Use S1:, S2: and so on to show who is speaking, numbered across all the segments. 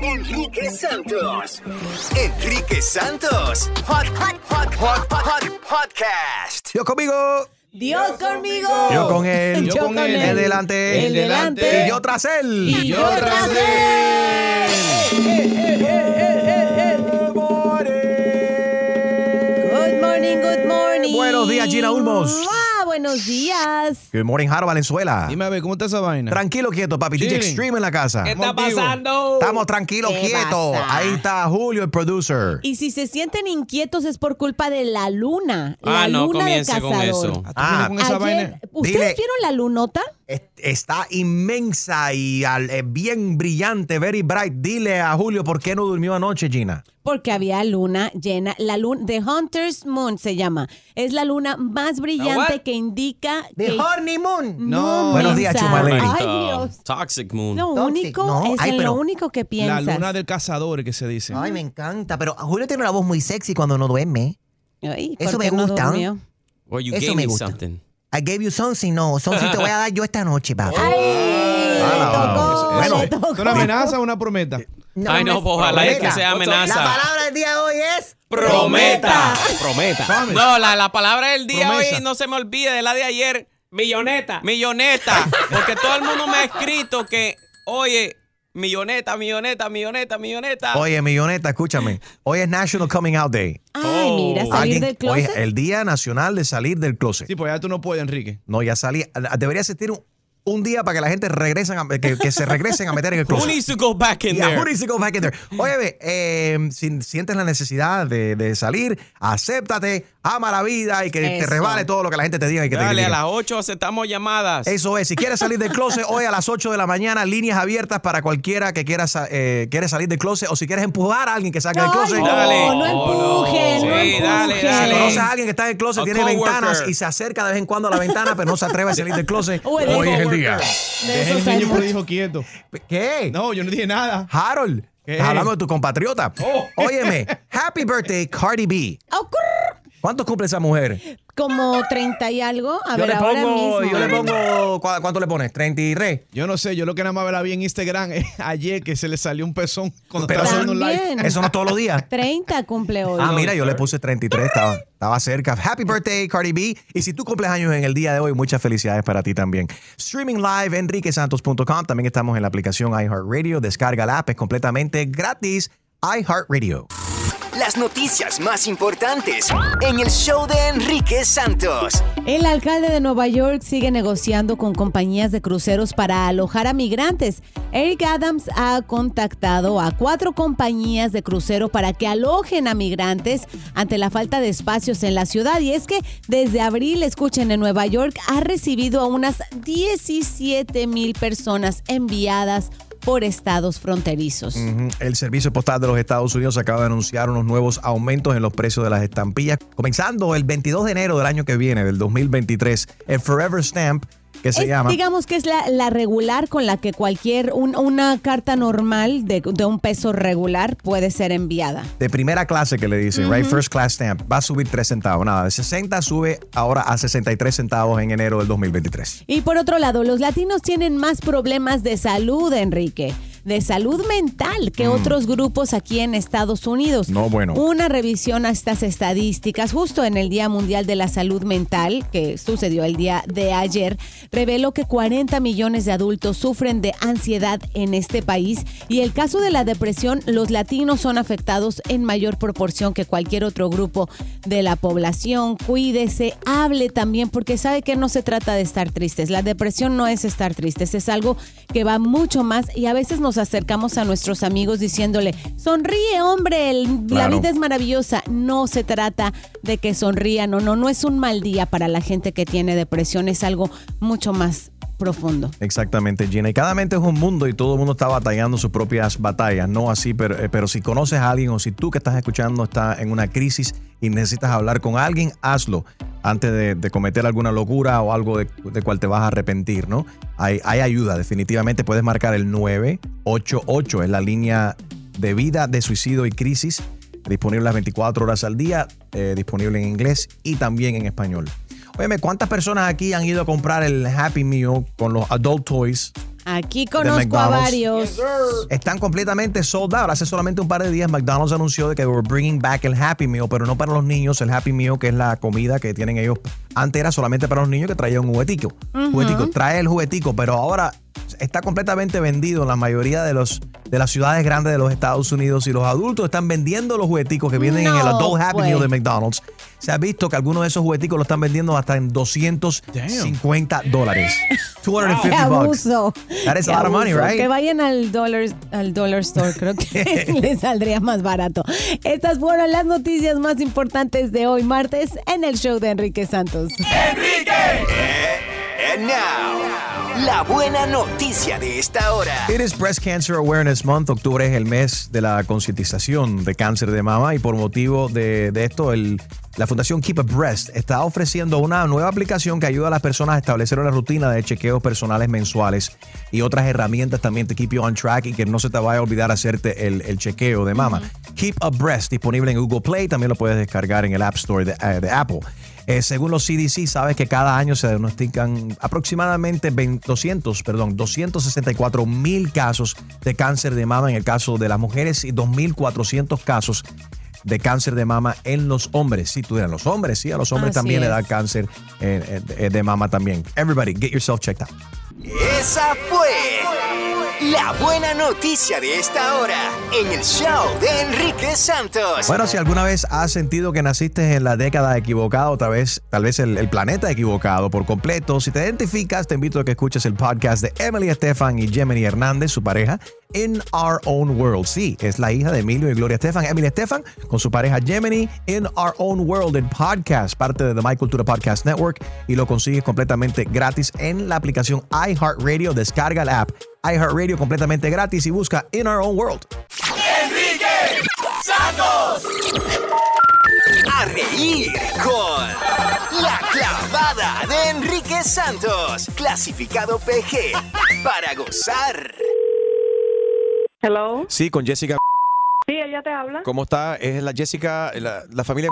S1: Enrique Santos. Enrique Santos. Hot, hot, hot, hot, hot, podcast.
S2: Dios conmigo.
S3: Dios conmigo.
S2: Yo con él.
S3: Yo con él.
S2: El delante.
S3: El delante.
S2: Y yo tras él.
S3: Y yo tras Good morning, good morning.
S2: Buenos días, Gina Ulmos.
S3: Ah, buenos días.
S2: Good morning, Jaro Valenzuela.
S4: Dime a ver, ¿cómo está esa vaina?
S2: Tranquilo, quieto, papi. DJ
S4: Chilling.
S2: Extreme en la casa.
S4: ¿Qué está pasando?
S2: Estamos tranquilos,
S3: ¿Qué
S2: quietos.
S3: pasa?
S2: Ahí está Julio, el producer.
S3: Y si se sienten inquietos es por culpa de la luna. La
S5: Ah, no,
S3: luna de
S5: con
S3: cazador.
S5: eso.
S2: Ah,
S4: con esa
S3: Ayer-
S4: vaina?
S3: ¿Ustedes
S2: Dile-
S3: vieron la lunota?
S2: Es- Está inmensa y al- bien brillante, very bright. Dile a Julio por qué no durmió anoche, Gina.
S3: Porque había luna llena. La luna, The Hunter's Moon se llama. Es la luna más brillante que indica
S2: The
S3: que...
S2: honeymoon.
S3: No,
S2: Buenos días. Chumaleni.
S3: Ay, Dios.
S5: Toxic Moon.
S3: Lo
S2: Toxic,
S3: único
S2: no.
S3: es
S2: Ay,
S3: en
S2: pero-
S3: lo único que
S4: La
S3: piensas.
S4: luna del cazador que se dice.
S2: Ay, me encanta. Pero Julio tiene una voz muy sexy cuando no duerme.
S3: Ay,
S2: Eso
S3: ¿por
S2: me
S3: no
S2: gusta.
S5: Well, you
S2: Eso
S5: gave
S2: me
S5: me
S2: gusta.
S5: something.
S2: I gave you something. No, something te voy a dar yo esta noche, papi.
S3: Ay, tocó,
S2: bueno.
S4: ¿Es una amenaza o una prometa?
S5: Ay, no, pues, ojalá es que sea amenaza.
S2: La palabra del día de hoy es...
S5: Prometa. Prometa. No, la, la palabra del día
S4: Promesa.
S5: hoy no se me olvide de la de ayer. Milloneta. Milloneta. Porque todo el mundo me ha escrito que, oye, milloneta, milloneta, milloneta, milloneta.
S2: Oye, milloneta, escúchame. Hoy es National Coming Out Day.
S3: Ay, mira, salir
S2: Alguien-
S3: del closet.
S2: Oye, el Día Nacional de Salir del Closet.
S4: Sí, pues ya tú no puedes, Enrique.
S2: No, ya salí. Debería existir un, un día para que la gente regresen a- que, que se regresen a meter en el
S5: Who
S2: closet.
S5: needs to go back in
S2: Yeah,
S5: there?
S2: who needs to go back in there? Oye, ve, eh, si sientes la necesidad de, de salir, acéptate, ama la vida y que te
S3: Eso.
S2: resbale todo lo que la gente te diga y que te
S5: Dale, a
S2: critique.
S5: las 8 aceptamos llamadas.
S2: Eso es, si quieres salir del closet hoy a las 8 de la mañana, líneas abiertas para cualquiera que quiera, eh, quiere salir del closet o si quieres empujar a alguien que saque del closet.
S3: no,
S5: Dale.
S3: no empujen,
S5: Sí,
S3: no
S5: dale,
S3: empujen.
S5: dale.
S2: Si conoces a alguien que está en el closet,
S5: A
S2: tiene ventanas y se acerca de vez en cuando a la ventana, pero no se atreve a salir del closet. Hoy es el
S3: De
S4: el niño
S3: muchos.
S4: dijo quieto.
S2: ¿Qué?
S4: No, yo no dije nada.
S2: Harold,
S4: ¿Qué?
S2: estás hablando de tu compatriota.
S4: Oh.
S2: Óyeme, happy birthday, Cardi B.
S3: Oh.
S2: ¿Cuántos cumple esa mujer?
S3: Como 30 y algo. A
S2: yo
S3: ver,
S2: le
S3: ahora
S2: pongo,
S3: mismo.
S2: yo le pongo, ¿cu- ¿cuánto le pones? ¿33?
S4: Yo no sé, yo lo que nada más la vi en Instagram eh, ayer que se le salió un pezón cuando
S2: Pero
S4: estaba
S2: eso,
S4: haciendo un live.
S3: También.
S2: eso no es todos los días.
S3: 30 cumple hoy.
S2: Ah, mira, yo le puse 33, estaba, estaba cerca. Happy birthday, Cardi B. Y si tú cumples años en el día de hoy, muchas felicidades para ti también. Streaming live, enriquesantos.com. También estamos en la aplicación iHeartRadio. Descarga la app, es completamente gratis. iHeartRadio.
S1: Las noticias más importantes en el show de Enrique Santos.
S3: El alcalde de Nueva York sigue negociando con compañías de cruceros para alojar a migrantes. Eric Adams ha contactado a cuatro compañías de crucero para que alojen a migrantes ante la falta de espacios en la ciudad. Y es que desde abril, escuchen, en Nueva York ha recibido a unas 17 mil personas enviadas por estados fronterizos.
S2: El Servicio Postal de los Estados Unidos acaba de anunciar unos nuevos aumentos en los precios de las estampillas. Comenzando el 22 de enero del año que viene, del 2023, el Forever Stamp, que se
S3: Es,
S2: llama...
S3: Digamos que es la, la regular con la que cualquier, un- una carta normal de, de un peso regular puede ser enviada.
S2: de primera clase que le dicen, right? First class stamp, va a subir 3 centavos. Nada, de 60 sube ahora a 63 centavos en enero del 2023.
S3: Y por otro lado, los latinos tienen más problemas de salud, Enrique. De salud mental que otros grupos aquí en Estados Unidos.
S2: Mm. No, bueno.
S3: Una revisión a estas estadísticas, justo en el Día Mundial de la Salud Mental, que sucedió el día de ayer, reveló que 40 millones de adultos sufren de ansiedad en este país. Y el caso de la depresión, los latinos son afectados en mayor proporción que cualquier otro grupo de la población. Cuídese, hable también, porque sabe que no se trata de estar tristes. La depresión no es estar tristes, es algo que va mucho más y a veces nos acercamos a nuestros amigos diciéndole, sonríe hombre, el- la vida es maravillosa. No se trata de que sonría, no, no, no es un mal día para la gente que tiene depresión, es algo mucho más profundo.
S2: Exactamente, Gina. Y cada mente es un mundo y todo el mundo está batallando sus propias batallas. No así, pero, eh, si conoces a alguien o si tú que estás escuchando está en una crisis y necesitas hablar con alguien, hazlo antes de, cometer alguna locura o algo de, de cual te vas a arrepentir, ¿no? Hay, hay ayuda, definitivamente puedes marcar el 988, es la línea de vida, de suicidio y crisis, disponible las 24 horas al día, eh, disponible en inglés y también en español. Óyeme, ¿cuántas personas aquí han ido a comprar el Happy Meal con los adult toys?
S3: Aquí conozco a varios.
S2: Están completamente sold out. Hace solamente un par de días McDonald's anunció de que were bringing back el Happy Meal, pero no para los niños. El Happy Meal, que es la comida que tienen ellos. Antes era solamente para los niños que traía un juguetico. Juguetico, trae el juguetico, pero ahora está completamente vendido en la mayoría de los de las ciudades grandes de los Estados Unidos y los adultos están vendiendo los jugueticos que vienen en el Adult Happy
S3: pues.
S2: Meal de McDonald's. Se ha visto que algunos de esos jugueticos los están vendiendo hasta en 250 dólares. 250
S3: ¡Qué
S2: bucks.
S3: abuso!
S2: That is
S3: ¡Qué
S2: a lot of money, right?
S3: Que vayan al dollar, al dollar store, creo que les saldría más barato. Estas fueron las noticias más importantes de hoy, martes, en el show de Enrique Santos.
S1: And now, la buena noticia de esta hora.
S2: It is Breast Cancer Awareness Month. Octubre es el mes de la concientización de cáncer de mama y por motivo de, de esto, el, la Fundación Keep a Breast está ofreciendo una nueva aplicación que ayuda a las personas a establecer una rutina de chequeos personales mensuales y otras herramientas también te keep you on track y que no se te vaya a olvidar hacerte el, el chequeo de mama. Keep a Breast, disponible en Google Play, también lo puedes descargar en el App Store de, eh, de Apple. Eh, según los CDC, sabes que cada año se diagnostican aproximadamente 20 200, perdón, 264 mil casos de cáncer de mama en el caso de las mujeres y 2.400 casos de cáncer de mama en los hombres. Si tuvieran los hombres, sí, a los hombres
S3: Así
S2: también le da cáncer eh, eh, de mama también. Everybody, get yourself checked out.
S1: Esa fue la buena noticia de esta hora en el show de Enrique Santos.
S2: Bueno, si alguna vez has sentido que naciste en la década equivocada, otra vez, tal vez el, el planeta equivocado por completo, si te identificas, te invito a que escuches el podcast de Emily Estefan y Gemini Hernández, su pareja, In Our Own World. Sí, es la hija de Emilio y Gloria Estefan. Emily Estefan con su pareja Gemini, In Our Own World, el podcast, parte de The My Cultura Podcast Network, y lo consigues completamente gratis en la aplicación iHeartRadio. Descarga la app iHeartRadio completamente gratis y busca In Our Own World.
S1: A reír con la clavada de Enrique Santos, clasificado PG, para gozar.
S6: Hello.
S2: Sí, con Jessica.
S6: Sí, ella te habla.
S2: ¿Cómo está? Es la Jessica, la, la familia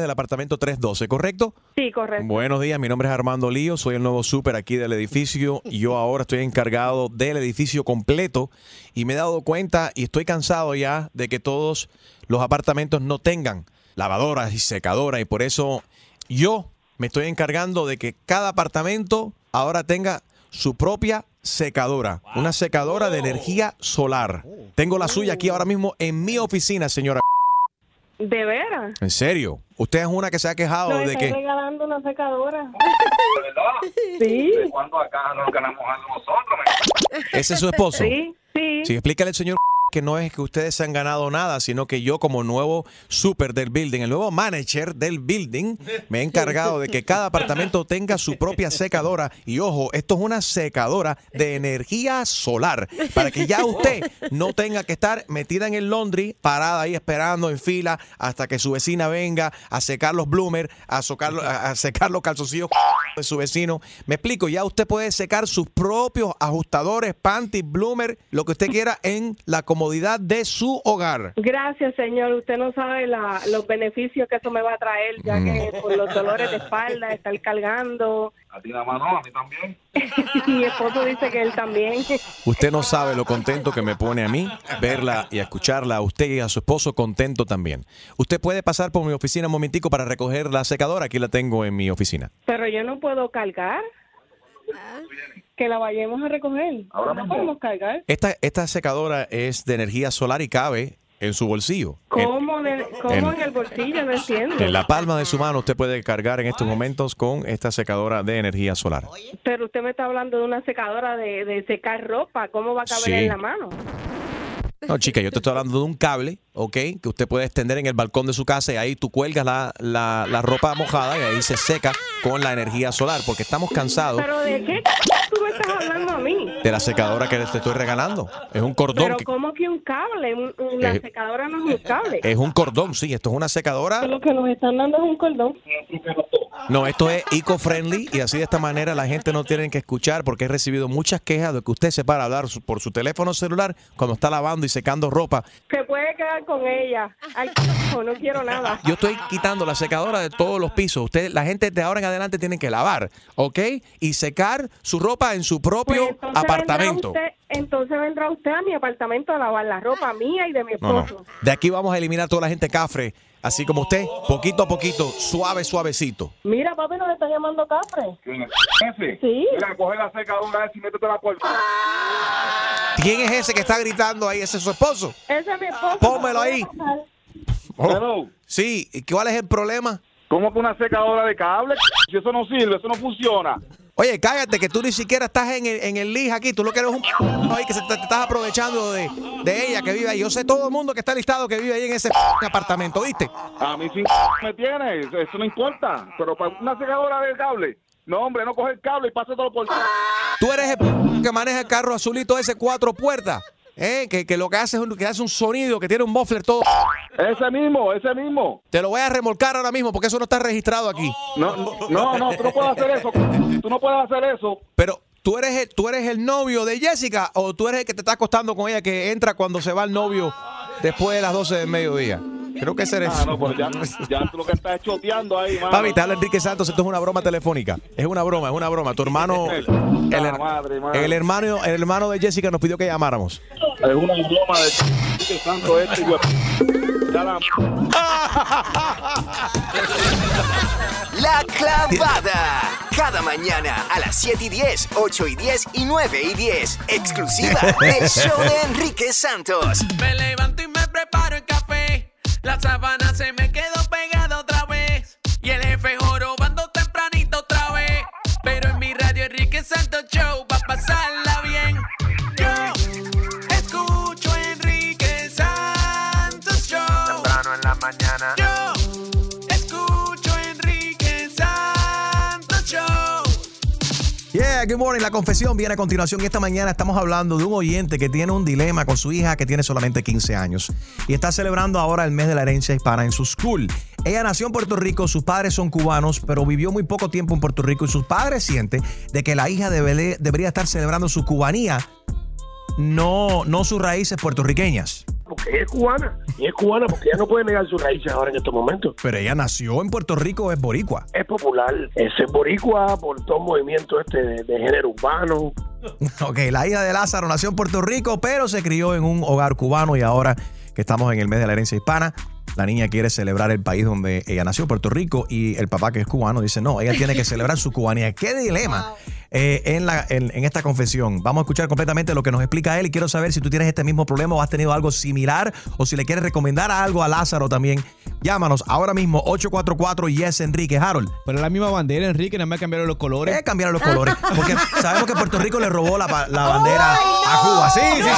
S2: del apartamento 312, ¿correcto?
S7: Sí, correcto.
S2: Buenos días, mi nombre es Armando Lío, soy el nuevo súper aquí del edificio. y Yo ahora estoy encargado del edificio completo y me he dado cuenta y estoy cansado ya de que todos los apartamentos no tengan lavadoras y secadoras y por eso yo me estoy encargando de que cada apartamento ahora tenga su propia secadora, una secadora de energía solar. Tengo la suya aquí ahora mismo en mi oficina, señora.
S7: ¿De veras?
S2: En serio, usted es una que se ha quejado de que
S7: regalando una secadora. Sí.
S8: cuando acá nos ganamos algo nosotros?
S2: ese es su esposo.
S7: Sí, sí.
S2: Sí, explícale al señor que no es que ustedes se han ganado nada, sino que yo como nuevo super del building, el nuevo manager del building, me he encargado de que cada apartamento tenga su propia secadora. Y ojo, esto es una secadora de energía solar, para que ya usted no tenga que estar metida en el laundry, parada ahí esperando en fila hasta que su vecina venga a secar los bloomers, a, secar los calzoncillos de su vecino. Me explico, ya usted puede secar sus propios ajustadores, panties, bloomer, lo que usted quiera en la comodidad de su hogar.
S7: Gracias, señor. Usted no sabe la- los beneficios que eso me va a traer, ya que
S2: Mm.
S7: por los dolores de espalda, estar cargando.
S8: A ti nada más no, a mí también.
S7: Mi esposo dice que él también.
S2: Usted no sabe lo contento que me pone a mí verla y escucharla a usted y a su esposo contento también. Usted puede pasar por mi oficina un momentico para recoger la secadora, aquí la tengo en mi oficina.
S7: Pero yo no puedo cargar. Que la vayamos a recoger.
S8: Ahora
S7: no podemos cargar.
S2: Esta, esta secadora es de energía solar y cabe en su bolsillo. En-
S7: ¿Cómo, de- cómo
S2: en-
S7: en, el bolsillo? No entiendo.
S2: En la palma de su mano usted puede cargar en estos momentos con esta secadora de energía solar.
S7: Pero usted me está hablando de una secadora de, de secar ropa. ¿Cómo va a caber
S2: Sí.
S7: en la mano?
S2: No, chica, yo te estoy hablando de un cable, ¿ok? Que usted puede extender en el balcón de su casa y ahí tú cuelgas la, la- la ropa mojada y ahí se seca con la energía solar, porque estamos cansados
S7: ¿Pero de qué tú me estás hablando a mí?
S2: de la secadora que te estoy regalando. Es un cordón.
S7: Pero
S2: que-
S7: ¿cómo que un cable? Un- un- la
S2: Eh,
S7: secadora no es un cable.
S2: es un cordón, sí, esto es una secadora.
S7: Lo que nos están dando es un cordón.
S2: No, esto es eco-friendly y así de esta manera la gente no tiene que escuchar porque he recibido muchas quejas de que usted se para a hablar por su teléfono celular cuando está lavando y secando ropa.
S7: Se puede quedar con ella. Ay, no, no quiero nada.
S2: Yo estoy quitando la secadora de todos los pisos. Usted, la gente de ahora en adelante tiene que lavar, ¿ok? Y secar su ropa en su propio
S7: Pues entonces
S2: apartamento.
S7: Vendrá usted, entonces vendrá usted a mi apartamento a lavar la ropa mía y de mi esposo.
S2: no. De aquí vamos a eliminar toda la gente cafre, así como usted, poquito a poquito, suave, suavecito.
S7: Mira, papi, nos está llamando Cafre.
S8: Ese.
S7: Sí.
S8: Mira, coge la secadora y métete la puerta.
S2: ¿Quién es ese que está gritando ahí? ¿Ese es su esposo?
S7: Ese es mi esposo.
S2: Pónmelo ahí.
S8: Hello.
S2: Sí, ¿y cuál es el problema?
S8: ¿Cómo que una secadora de cable? Si eso no sirve, eso no funciona.
S2: Oye, cállate, que tú ni siquiera estás en el, en el lij aquí. Tú lo que eres un ahí que se te, te estás aprovechando de, de ella que vive ahí. Yo sé todo el mundo que está listado que vive ahí en ese apartamento, ¿viste?
S8: A mí sí me tiene, eso, eso no importa. Pero para una secadora de cable, no, hombre, no coge el cable y pase todo por.
S2: Tú eres el que maneja el carro azulito ese cuatro puertas, ¿eh? que, que lo que hace es un, que hace un sonido, que tiene un muffler todo.
S8: Ese mismo, ese mismo.
S2: Te lo voy a remolcar ahora mismo porque eso no está registrado aquí.
S8: No, no, no, no, tú no puedes hacer eso. Tú no puedes hacer eso.
S2: Pero tú eres el, tú eres el novio de Jessica o tú eres el que te está acostando con ella que entra cuando se va el novio después de las 12 del mediodía. Creo que ese eres.
S8: Ah, no, pues ya, ya tú lo que estás es choteando ahí, mano.
S2: Papi, te habla Enrique Santos, esto es una broma telefónica. Es una broma, es una broma. Tu hermano, el, her-
S8: madre, madre.
S2: el hermano, el hermano de Jessica nos pidió que llamáramos.
S8: Es una broma de que santo este, güey. Ya la-
S1: La clavada. Cada mañana a las 7 y 10, 8 y 10 y 9 y 10. Exclusiva del show de Enrique Santos.
S5: Me levanto y me preparo el café. La sábana se me quedó
S2: Good morning. La confesión viene a continuación. Esta mañana estamos hablando de un oyente que tiene un dilema con su hija que tiene solamente 15 años y está celebrando ahora el mes de la herencia hispana en su school. Ella nació en Puerto Rico, sus padres son cubanos, pero vivió muy poco tiempo en Puerto Rico y sus padres sienten de que la hija debe- debería estar celebrando su cubanía, no, no sus raíces puertorriqueñas.
S9: Ella es cubana. Y es cubana porque ella no puede negar sus raíces ahora en estos momentos.
S2: Pero ella nació en Puerto Rico, es boricua.
S9: Es popular. Es boricua por todo movimiento este de, de género urbano.
S2: Ok, la hija de Lázaro nació en Puerto Rico, pero se crió en un hogar cubano y ahora que estamos en el mes de la herencia hispana, la niña quiere celebrar el país donde ella nació, Puerto Rico, y el papá que es cubano dice, no, ella tiene que celebrar su cubanía. ¿Qué dilema eh, en, la, en, en esta confesión? Vamos a escuchar completamente lo que nos explica él y quiero saber si tú tienes este mismo problema o has tenido algo similar o si le quieres recomendar algo a Lázaro también. Llámanos ahora mismo 844 Yes Enrique Harold.
S4: Pero la misma bandera, Enrique, nada más cambiaron los colores.
S2: Eh, cambiaron los colores. Porque sabemos que Puerto Rico le robó la, la bandera a Cuba. Sí, sí.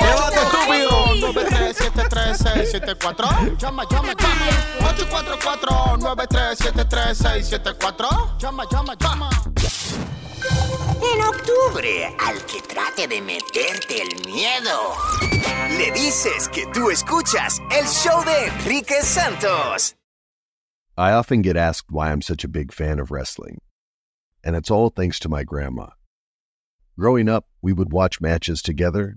S10: ¡Llévate, estúpido! 9373674 Llama, llama, llama 844-9373674 Llama, llama, llama
S1: En octubre, al que trate de meterte el miedo, le dices que tú escuchas el show de Enrique Santos.
S11: I often get asked why I'm such a big fan of wrestling, and it's all thanks to my grandma. Growing up, we would watch matches together,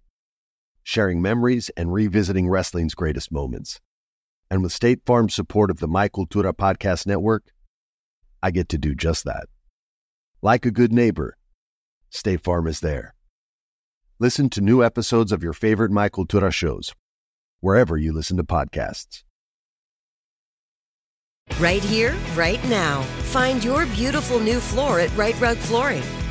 S11: sharing memories and revisiting wrestling's greatest moments. And with State Farm's support of the Michael Tura Podcast Network, I get to do just that. Like a good neighbor, State Farm is there. Listen to new episodes of your favorite Michael Tura shows, wherever you listen to podcasts.
S12: Right here, right now. Find your beautiful new floor at Right Rug Flooring.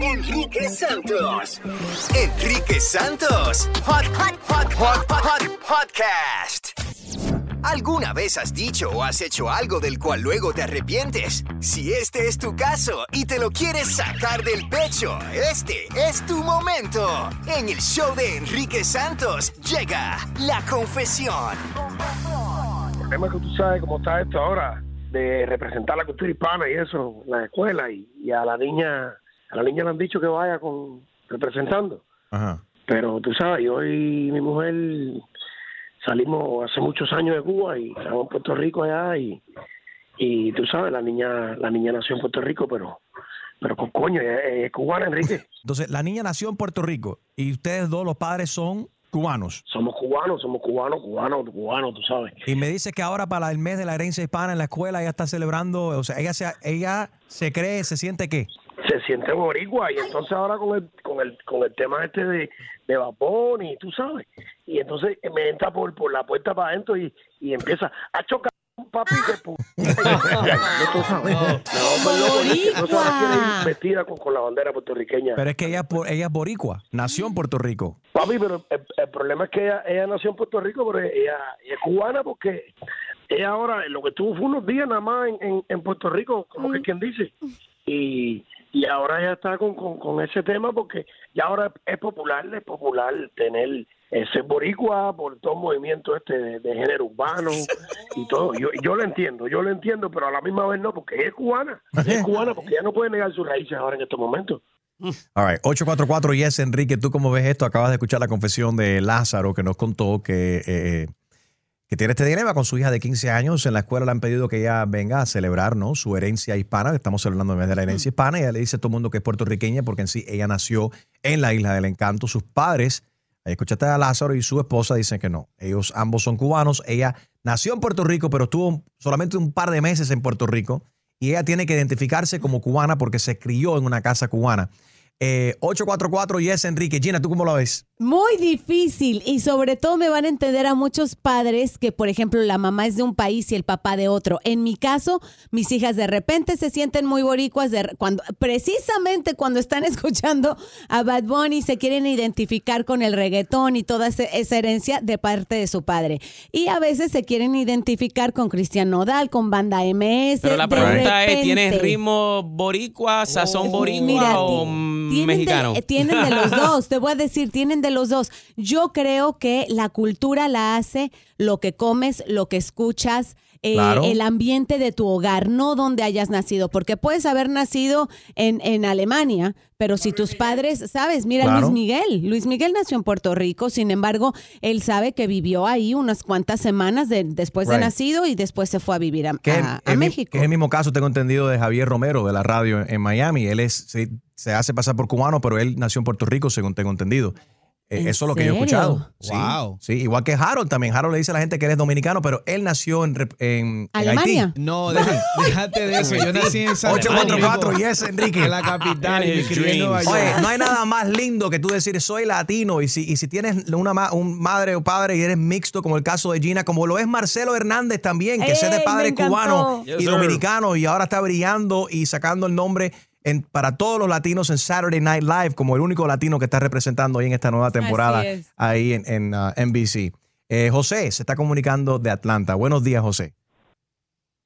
S1: Enrique Santos. Enrique Santos. Hot, hot, hot, hot, hot, podcast. ¿Alguna vez has dicho o has hecho algo del cual luego te arrepientes? Si este es tu caso y te lo quieres sacar del pecho, este es tu momento. En el show de Enrique Santos llega la confesión.
S9: El tema que tú sabes cómo está esto ahora, de representar la cultura hispana y eso la escuela, y a la niña, a la niña le han dicho que vaya con representando.
S2: Ajá.
S9: Pero tú sabes, yo y mi mujer salimos hace muchos años de Cuba y estamos en Puerto Rico allá y, y tú sabes, la niña, la niña nació en Puerto Rico, pero pero con coño, es, cubana, Enrique.
S2: Entonces, la niña nació en Puerto Rico y ustedes dos, los padres, son cubanos.
S9: Somos cubanos, somos cubanos, cubanos, cubanos, tú sabes.
S2: Y me dice que ahora para el mes de la herencia hispana en la escuela ella está celebrando, o sea, ella se, ella se cree, se siente que
S9: se siente boricua. Y entonces ahora con el con el con el tema este de, de vapor y tú sabes. Y entonces me entra por por la puerta para adentro y, y empieza a chocar un papi de pu- no pues no vestida con, con la bandera puertorriqueña.
S2: Pero es que ella, ella es boricua, nació en Puerto Rico.
S9: papi pero el, el problema es que ella, ella nació en Puerto Rico pero ella, ella es cubana porque ella ahora lo que estuvo fue unos días nada más en, en, en Puerto Rico como que quien dice y y ahora ella está con, con, con ese tema porque ya ahora es popular, es popular tener ese boricua por todo el movimiento este de, de género urbano y todo. Yo, yo lo entiendo, yo lo entiendo, pero a la misma vez no, porque es cubana, ella es cubana porque ella no puede negar sus raíces ahora en estos momentos.
S2: All right, 844 Yes, Enrique, ¿tú cómo ves esto? Acabas de escuchar la confesión de Lázaro que nos contó que, eh, que tiene este dilema con su hija de 15 años. En la escuela le han pedido que ella venga a celebrar ¿no? su herencia hispana, estamos celebrando el mes de la herencia hispana. Y ella le dice a todo el mundo que es puertorriqueña porque en sí ella nació en la Isla del Encanto. Sus padres, ahí escuchaste a Lázaro y su esposa dicen que no. Ellos ambos son cubanos. Ella nació en Puerto Rico, pero estuvo solamente un par de meses en Puerto Rico. Y ella tiene que identificarse como cubana porque se crió en una casa cubana. Eh, 844 Yes, Enrique. Gina, ¿tú cómo lo ves?
S3: Muy difícil y sobre todo me van a entender a muchos padres que, por ejemplo, la mamá es de un país y el papá de otro. En mi caso, mis hijas de repente se sienten muy boricuas de cuando precisamente cuando están escuchando a Bad Bunny se quieren identificar con el reggaetón y toda esa herencia de parte de su padre. Y a veces se quieren identificar con Cristian Nodal, con Banda MS.
S5: Pero la pregunta es, ¿tienes ritmo boricua, sazón boricua
S3: Mira,
S5: o
S3: tienen
S5: mexicano?
S3: De, tienen de los dos, te voy a decir, tienen de los dos. Yo creo que la cultura la hace lo que comes, lo que escuchas, eh,
S7: Claro.
S3: el ambiente de tu hogar, no donde hayas nacido, porque puedes haber nacido en, en Alemania, pero si tus padres, sabes, mira
S7: Claro.
S3: Luis Miguel, Luis Miguel nació en Puerto Rico, sin embargo, él sabe que vivió ahí unas cuantas semanas de- después de nacido y después se fue a vivir a,
S2: mi-
S3: México.
S2: es el mismo caso, tengo entendido, de Javier Romero de la radio en, en Miami. Él es, se, se hace pasar por cubano, pero él nació en Puerto Rico, según tengo entendido. Eh,
S4: ¿En
S2: eso es lo que yo he escuchado. Sí,
S4: Wow.
S2: Sí, igual que Harold también. Harold le dice a la gente que él es dominicano, pero él nació en, en, en Haití.
S4: No, déjate de eso. Yo nací en San
S2: 844 Yes, Enrique.
S4: En la capital y me crié en Nueva York.
S2: Oye, no hay nada más lindo que tú decir soy latino y si, y si tienes una ma- un madre o padre y eres mixto, como el caso de Gina, como lo es Marcelo Hernández también, que es de
S7: ¡Ey,
S2: padre cubano
S7: Yes,
S2: y
S7: sir.
S2: dominicano y ahora está brillando y sacando el nombre en- para todos los latinos en Saturday Night Live como el único latino que está representando ahí en esta nueva temporada ahí en, en, uh, NBC. Eh, José se está comunicando de Atlanta. Buenos días, José.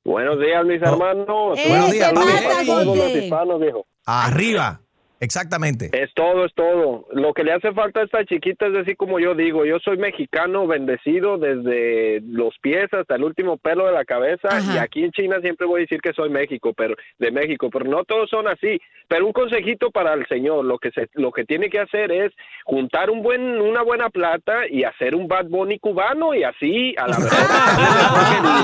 S13: Buenos días, mis hermanos.
S2: Eh, Buenos días,
S13: ¿qué
S2: papi.
S13: pasa, todos los hispanos, viejo.
S2: Arriba. Exactamente.
S13: Es todo, es todo. Lo que le hace falta a esta chiquita es decir, como yo digo, yo soy mexicano bendecido desde los pies hasta el último pelo de la cabeza y aquí en China siempre voy a decir que soy México, pero de México, pero no todos son así. Pero un consejito para el señor, lo que se, lo que tiene que hacer es juntar un buen, una buena plata y hacer un Bad Bunny cubano y así a la mejor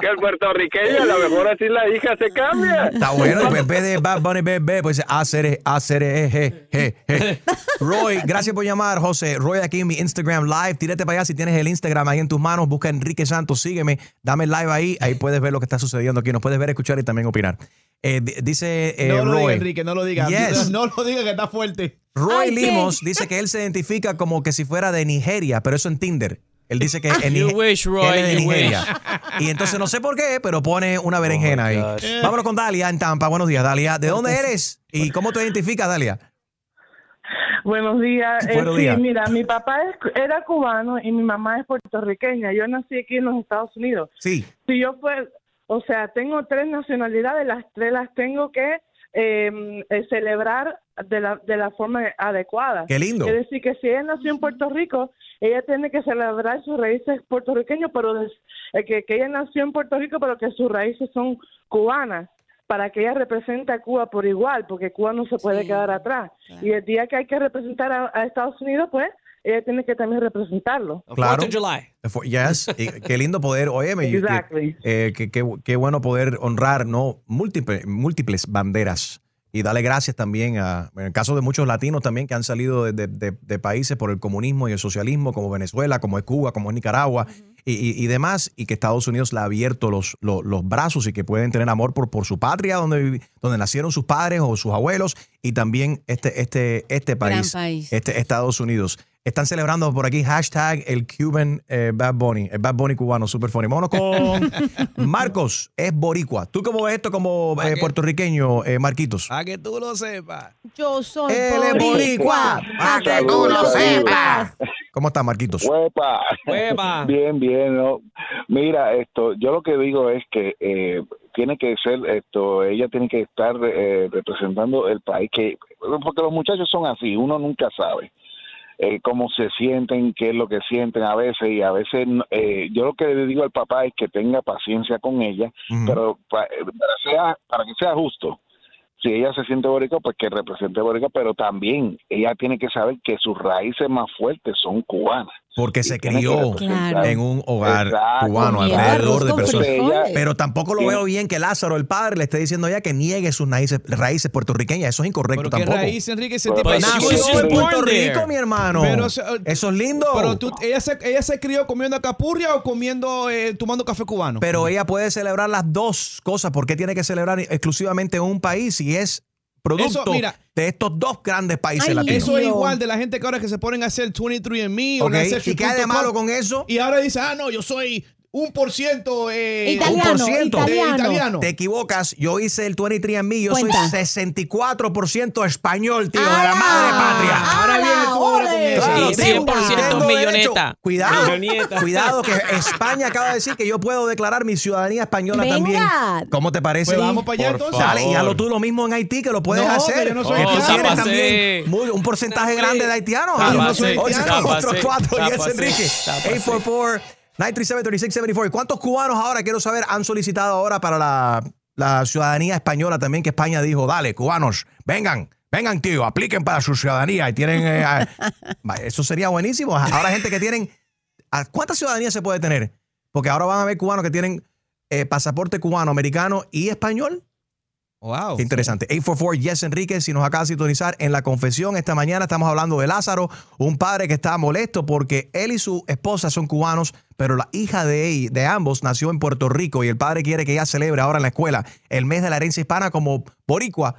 S13: que el puertorriqueño, a lo mejor así la hija se cambia.
S2: Está bueno, y pues en vez de Bad Bunny Bebé, pues hacer, hacer, je, je, je. Roy, gracias por llamar, José. Roy aquí en mi Instagram Live. Tírate para allá si tienes el Instagram ahí en tus manos. Busca Enrique Santos, sígueme, dame el live ahí. Ahí puedes ver lo que está sucediendo aquí. Nos puedes ver, escuchar y también opinar. Eh, di- dice eh,
S4: no lo
S2: Roy.
S4: diga, Enrique, no lo diga.
S2: Yes.
S4: No lo diga que está fuerte.
S2: Roy
S4: Ay, ¿qué?
S2: Limos dice que él se identifica como que si fuera de Nigeria, pero eso en Tinder. Él dice que en
S5: You
S2: Nige-
S5: wish, Roy,
S2: él es de Nigeria. Y entonces no sé por qué, pero pone una berenjena ahí. Vámonos con Dalia en Tampa. Buenos días, Dalia. ¿De dónde eres? ¿Y cómo te identificas, Dalia?
S6: Buenos días. Eh,
S2: Buenos
S6: sí,
S2: días.
S6: mira, mi papá es- era cubano y mi mamá es puertorriqueña. Yo nací aquí en los Estados Unidos.
S2: Sí.
S6: Si yo fue, o sea, tengo tres nacionalidades, las tres las tengo que eh, eh, celebrar de la, de la forma adecuada.
S2: Qué lindo.
S6: Es decir, que si ella nació en Puerto Rico, ella tiene que celebrar sus raíces puertorriqueñas, pero des- eh, que, que ella nació en Puerto Rico, pero que sus raíces son cubanas para que ella represente a Cuba por igual, porque Cuba no se puede quedar atrás. Y el día que hay que representar a, a Estados Unidos, pues ella tiene que también representarlo.
S2: Claro. For- Yes. Y qué lindo poder, óyeme,
S6: Exactly.
S2: eh, qué, qué- qué bueno poder honrar no múltiples, múltiples banderas y darle gracias también a, en el caso de muchos latinos también que han salido de, de- de- de países por el comunismo y el socialismo, como Venezuela, como es Cuba, como es Nicaragua y, y- y demás, y que Estados Unidos le ha abierto los, los, los brazos y que pueden tener amor por, por su patria, donde, donde nacieron sus padres o sus abuelos, y también este, este, este
S3: Gran
S2: país,
S3: país.
S2: este Estados Unidos. Están celebrando por aquí hashtag el Cuban eh, Bad Bunny, el Bad Bunny cubano, super funny. Vámonos con Marcos, es boricua. ¿Tú cómo ves esto como eh, puertorriqueño, eh, Marquitos?
S4: A que tú lo sepas.
S3: Yo soy
S2: Él es boricua, pa' que tú lo sepas. ¿Cómo está, Marquitos?
S14: Huepa.
S5: Huepa.
S14: Bien, bien. ¿no? Mira, esto, yo lo que digo es que eh, tiene que ser esto, ella tiene que estar eh, representando el país que, porque los muchachos son así, uno nunca sabe. Eh, cómo se sienten, qué es lo que sienten a veces y a veces eh, yo lo que le digo al papá es que tenga paciencia con ella, pero eh, para, sea, para que sea justo. Si ella se siente boricua, pues que represente boricua, pero también ella tiene que saber que sus raíces más fuertes son cubanas.
S2: Porque se crió en un hogar
S14: Exacto.
S2: cubano alrededor de personas.
S14: frijoles.
S2: Pero tampoco lo
S14: Sí.
S2: veo bien que Lázaro, el padre, le esté diciendo ya que niegue sus raíces, raíces puertorriqueñas. Eso es incorrecto
S4: Pero qué
S2: tampoco.
S4: raíz, Enrique, ese tipo de
S2: nació en Puerto Rico, mi hermano.
S4: Pero,
S2: Eso es lindo.
S4: Pero tú, ella, se, ella se crió comiendo capurria o comiendo, eh, tomando café cubano.
S2: Pero ella puede celebrar las dos cosas. ¿Por qué tiene que celebrar exclusivamente en un país si es producto
S4: Eso, mira.
S2: de estos dos grandes países
S4: Ay,
S2: latinos?
S4: Eso es igual de la gente que ahora que se ponen a hacer 23andMe o
S2: Ok,
S4: hacer
S2: ¿y qué hay de malo con eso?
S4: Y ahora dice, ah, no, yo soy un por ciento eh,
S2: un por ciento.
S4: de italiano.
S2: Te equivocas. Yo hice el 23andMe. Yo
S4: Cuenta.
S2: soy 64% español, tío, de la madre patria.
S4: Ahora viene tú ahora con eso.
S2: Claro,
S5: Y
S2: tengo-
S5: 100%
S2: tengo derecho.
S5: milloneta.
S2: Cuidado,
S5: Milloneta.
S2: cuidado que España acaba de decir que yo puedo declarar mi ciudadanía española
S3: Venga.
S2: también. ¿Cómo te parece?
S4: Pues vamos para allá,
S2: Por
S4: entonces.
S2: Dale, y hazlo tú lo mismo en Haití que lo puedes
S4: No,
S2: hacer.
S4: que yo no soy
S2: tienes también muy- un porcentaje grande de haitianos. Ah,
S4: pasé.
S2: cuatro,
S4: Ya
S2: yes,
S4: pasé.
S2: Enrique.
S4: Ya pasé.
S2: 844 937-3674. ¿Y cuántos cubanos ahora, quiero saber, han solicitado ahora para la, la ciudadanía española también? Que España dijo, dale, cubanos, vengan, vengan, tío, apliquen para su ciudadanía. Y tienen. eh, a- eso sería buenísimo. Ahora, gente que tienen. ¿a ¿Cuántas ciudadanías se puede tener? Porque ahora van a ver cubanos que tienen eh, pasaporte cubano, americano y español.
S4: Wow.
S2: Qué interesante. 844 Yes Enrique, si nos acaba de sintonizar en la confesión esta mañana estamos hablando de Lázaro, un padre que está molesto porque él y su esposa son cubanos, pero la hija de, de ambos nació en Puerto Rico y el padre quiere que ella celebre ahora en la escuela el mes de la herencia hispana como boricua,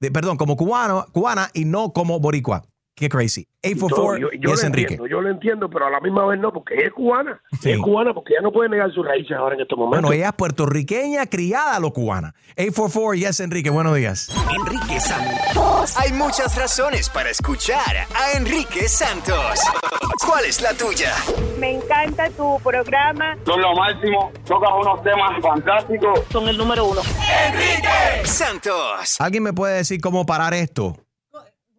S2: de- perdón, como cubano, cubana y no como boricua. Qué crazy.
S9: Yo,
S2: 844
S9: yo, yo
S2: Yes
S9: lo
S2: Enrique.
S9: entiendo, yo lo entiendo, pero a la misma vez no, porque ella es cubana.
S2: Sí.
S9: Es cubana porque ella no puede negar sus raíces ahora en estos momentos.
S2: Bueno, ella es puertorriqueña, criada a lo cubana. 844 Yes Enrique, buenos días.
S1: Enrique Santos. Hay muchas razones para escuchar a Enrique Santos. ¿Cuál es la tuya?
S6: Me encanta tu programa.
S14: Son lo máximo, tocas unos temas fantásticos.
S6: Son el número uno.
S1: Enrique Santos.
S2: ¿Alguien me puede decir cómo parar esto?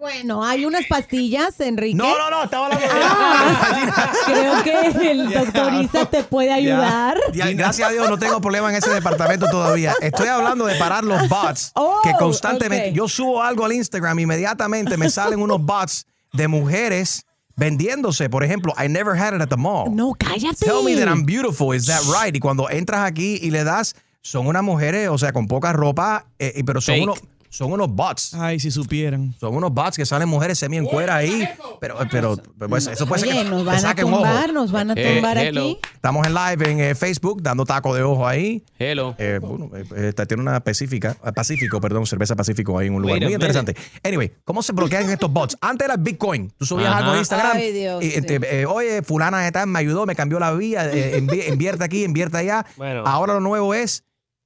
S3: Bueno, hay unas pastillas, Enrique.
S2: No, no, no, estaba hablando de...
S3: Ah, creo que el doctor Isa te puede ayudar.
S2: Ya, gracias a Dios no tengo problema en ese departamento todavía. Estoy hablando de parar los bots
S3: Oh,
S2: que constantemente
S3: ok.
S2: yo subo algo al Instagram inmediatamente me salen unos bots de mujeres vendiéndose, por ejemplo, I never had it at the mall.
S3: No, cállate.
S2: Tell me that I'm beautiful, is that right? Y cuando entras aquí y le das son unas mujeres, o sea, con poca ropa, eh, y- pero son
S5: Fake.
S2: unos son unos bots.
S4: Ay, si supieran.
S2: Son unos bots que salen mujeres semi en cuera ahí. Pero, pero pues, eso puede ser que
S3: nos
S2: te
S3: van a
S2: ojo.
S3: tumbar, nos van a tumbar aquí.
S2: Estamos en live en eh, Facebook, dando taco de ojo ahí.
S5: Hello.
S2: Eh, bueno, eh, esta tiene una Pacífica, eh, Pacífico, perdón, cerveza Pacífico ahí en un lugar muy interesante. Anyway, ¿cómo se bloquean estos bots? Antes era Bitcoin. Tú subías
S5: Ajá.
S2: algo en Instagram.
S3: Ay, Dios,
S2: y,
S3: sí.
S2: eh, eh, oye, fulana de tal me ayudó, me cambió la vía, eh, envi- invierte aquí, invierte allá.
S5: Bueno.
S2: Ahora lo nuevo es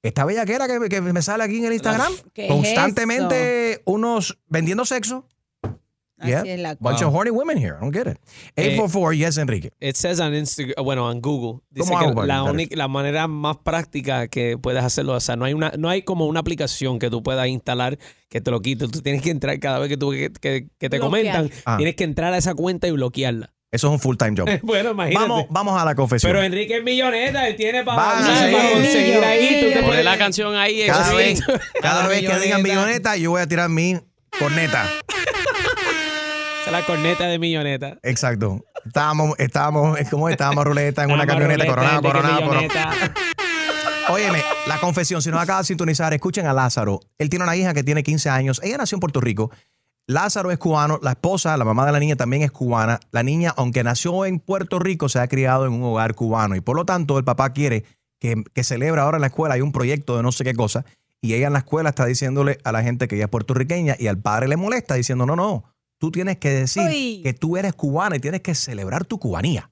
S2: esta bellaquera que, que me sale aquí en el Instagram.
S3: ¿Qué es
S2: Constantemente unos vendiendo sexo.
S3: Así
S2: Yeah.
S3: es la
S2: Bunch
S5: Wow.
S2: of horny women here. I don't get it.
S5: Eh,
S2: 844, yes, Enrique.
S5: It says on Instagram, bueno, en Google, dice
S2: ¿Cómo
S5: que
S2: hago
S5: la, única- la manera más práctica que puedes hacerlo, o sea, no hay una, no hay como una aplicación que tú puedas instalar que te lo quite. Tú tienes que entrar cada vez que tú que, que- que te
S3: Bloquear.
S5: comentan,
S2: Ah.
S5: tienes que entrar a esa cuenta y bloquearla.
S2: Eso es un full time job.
S5: bueno, imagínate.
S2: Vamos, vamos a la confesión.
S5: Pero Enrique es milloneta, él tiene para, conseguir ahí. Tú te
S3: Poner
S5: pones
S3: la
S5: canción ahí.
S2: cada vez,
S5: excelente.
S2: cada vez que digan
S4: milloneta.
S2: yo voy a tirar mi corneta.
S5: Esa es la corneta de milloneta.
S2: Exacto. Estábamos, estábamos, ¿cómo estábamos, ruleta? En una camioneta,
S5: ruleta,
S2: coronado,
S5: Enrique
S2: coronado,
S5: Milloneta.
S2: coronado. Óyeme, la confesión, si nos acaba de sintonizar, escuchen a Lázaro. Él tiene una hija que tiene 15 años. Ella nació en Puerto Rico. Lázaro es cubano, la esposa, la mamá de la niña también es cubana. La niña, aunque nació en Puerto Rico, se ha criado en un hogar cubano y por lo tanto el papá quiere que, que celebre ahora en la escuela, hay un proyecto de no sé qué cosa, y ella en la escuela está diciéndole a la gente que ella es puertorriqueña y al padre le molesta diciendo, no, no, tú tienes que decir
S3: Uy.
S2: que tú eres cubana y tienes que celebrar tu cubanía.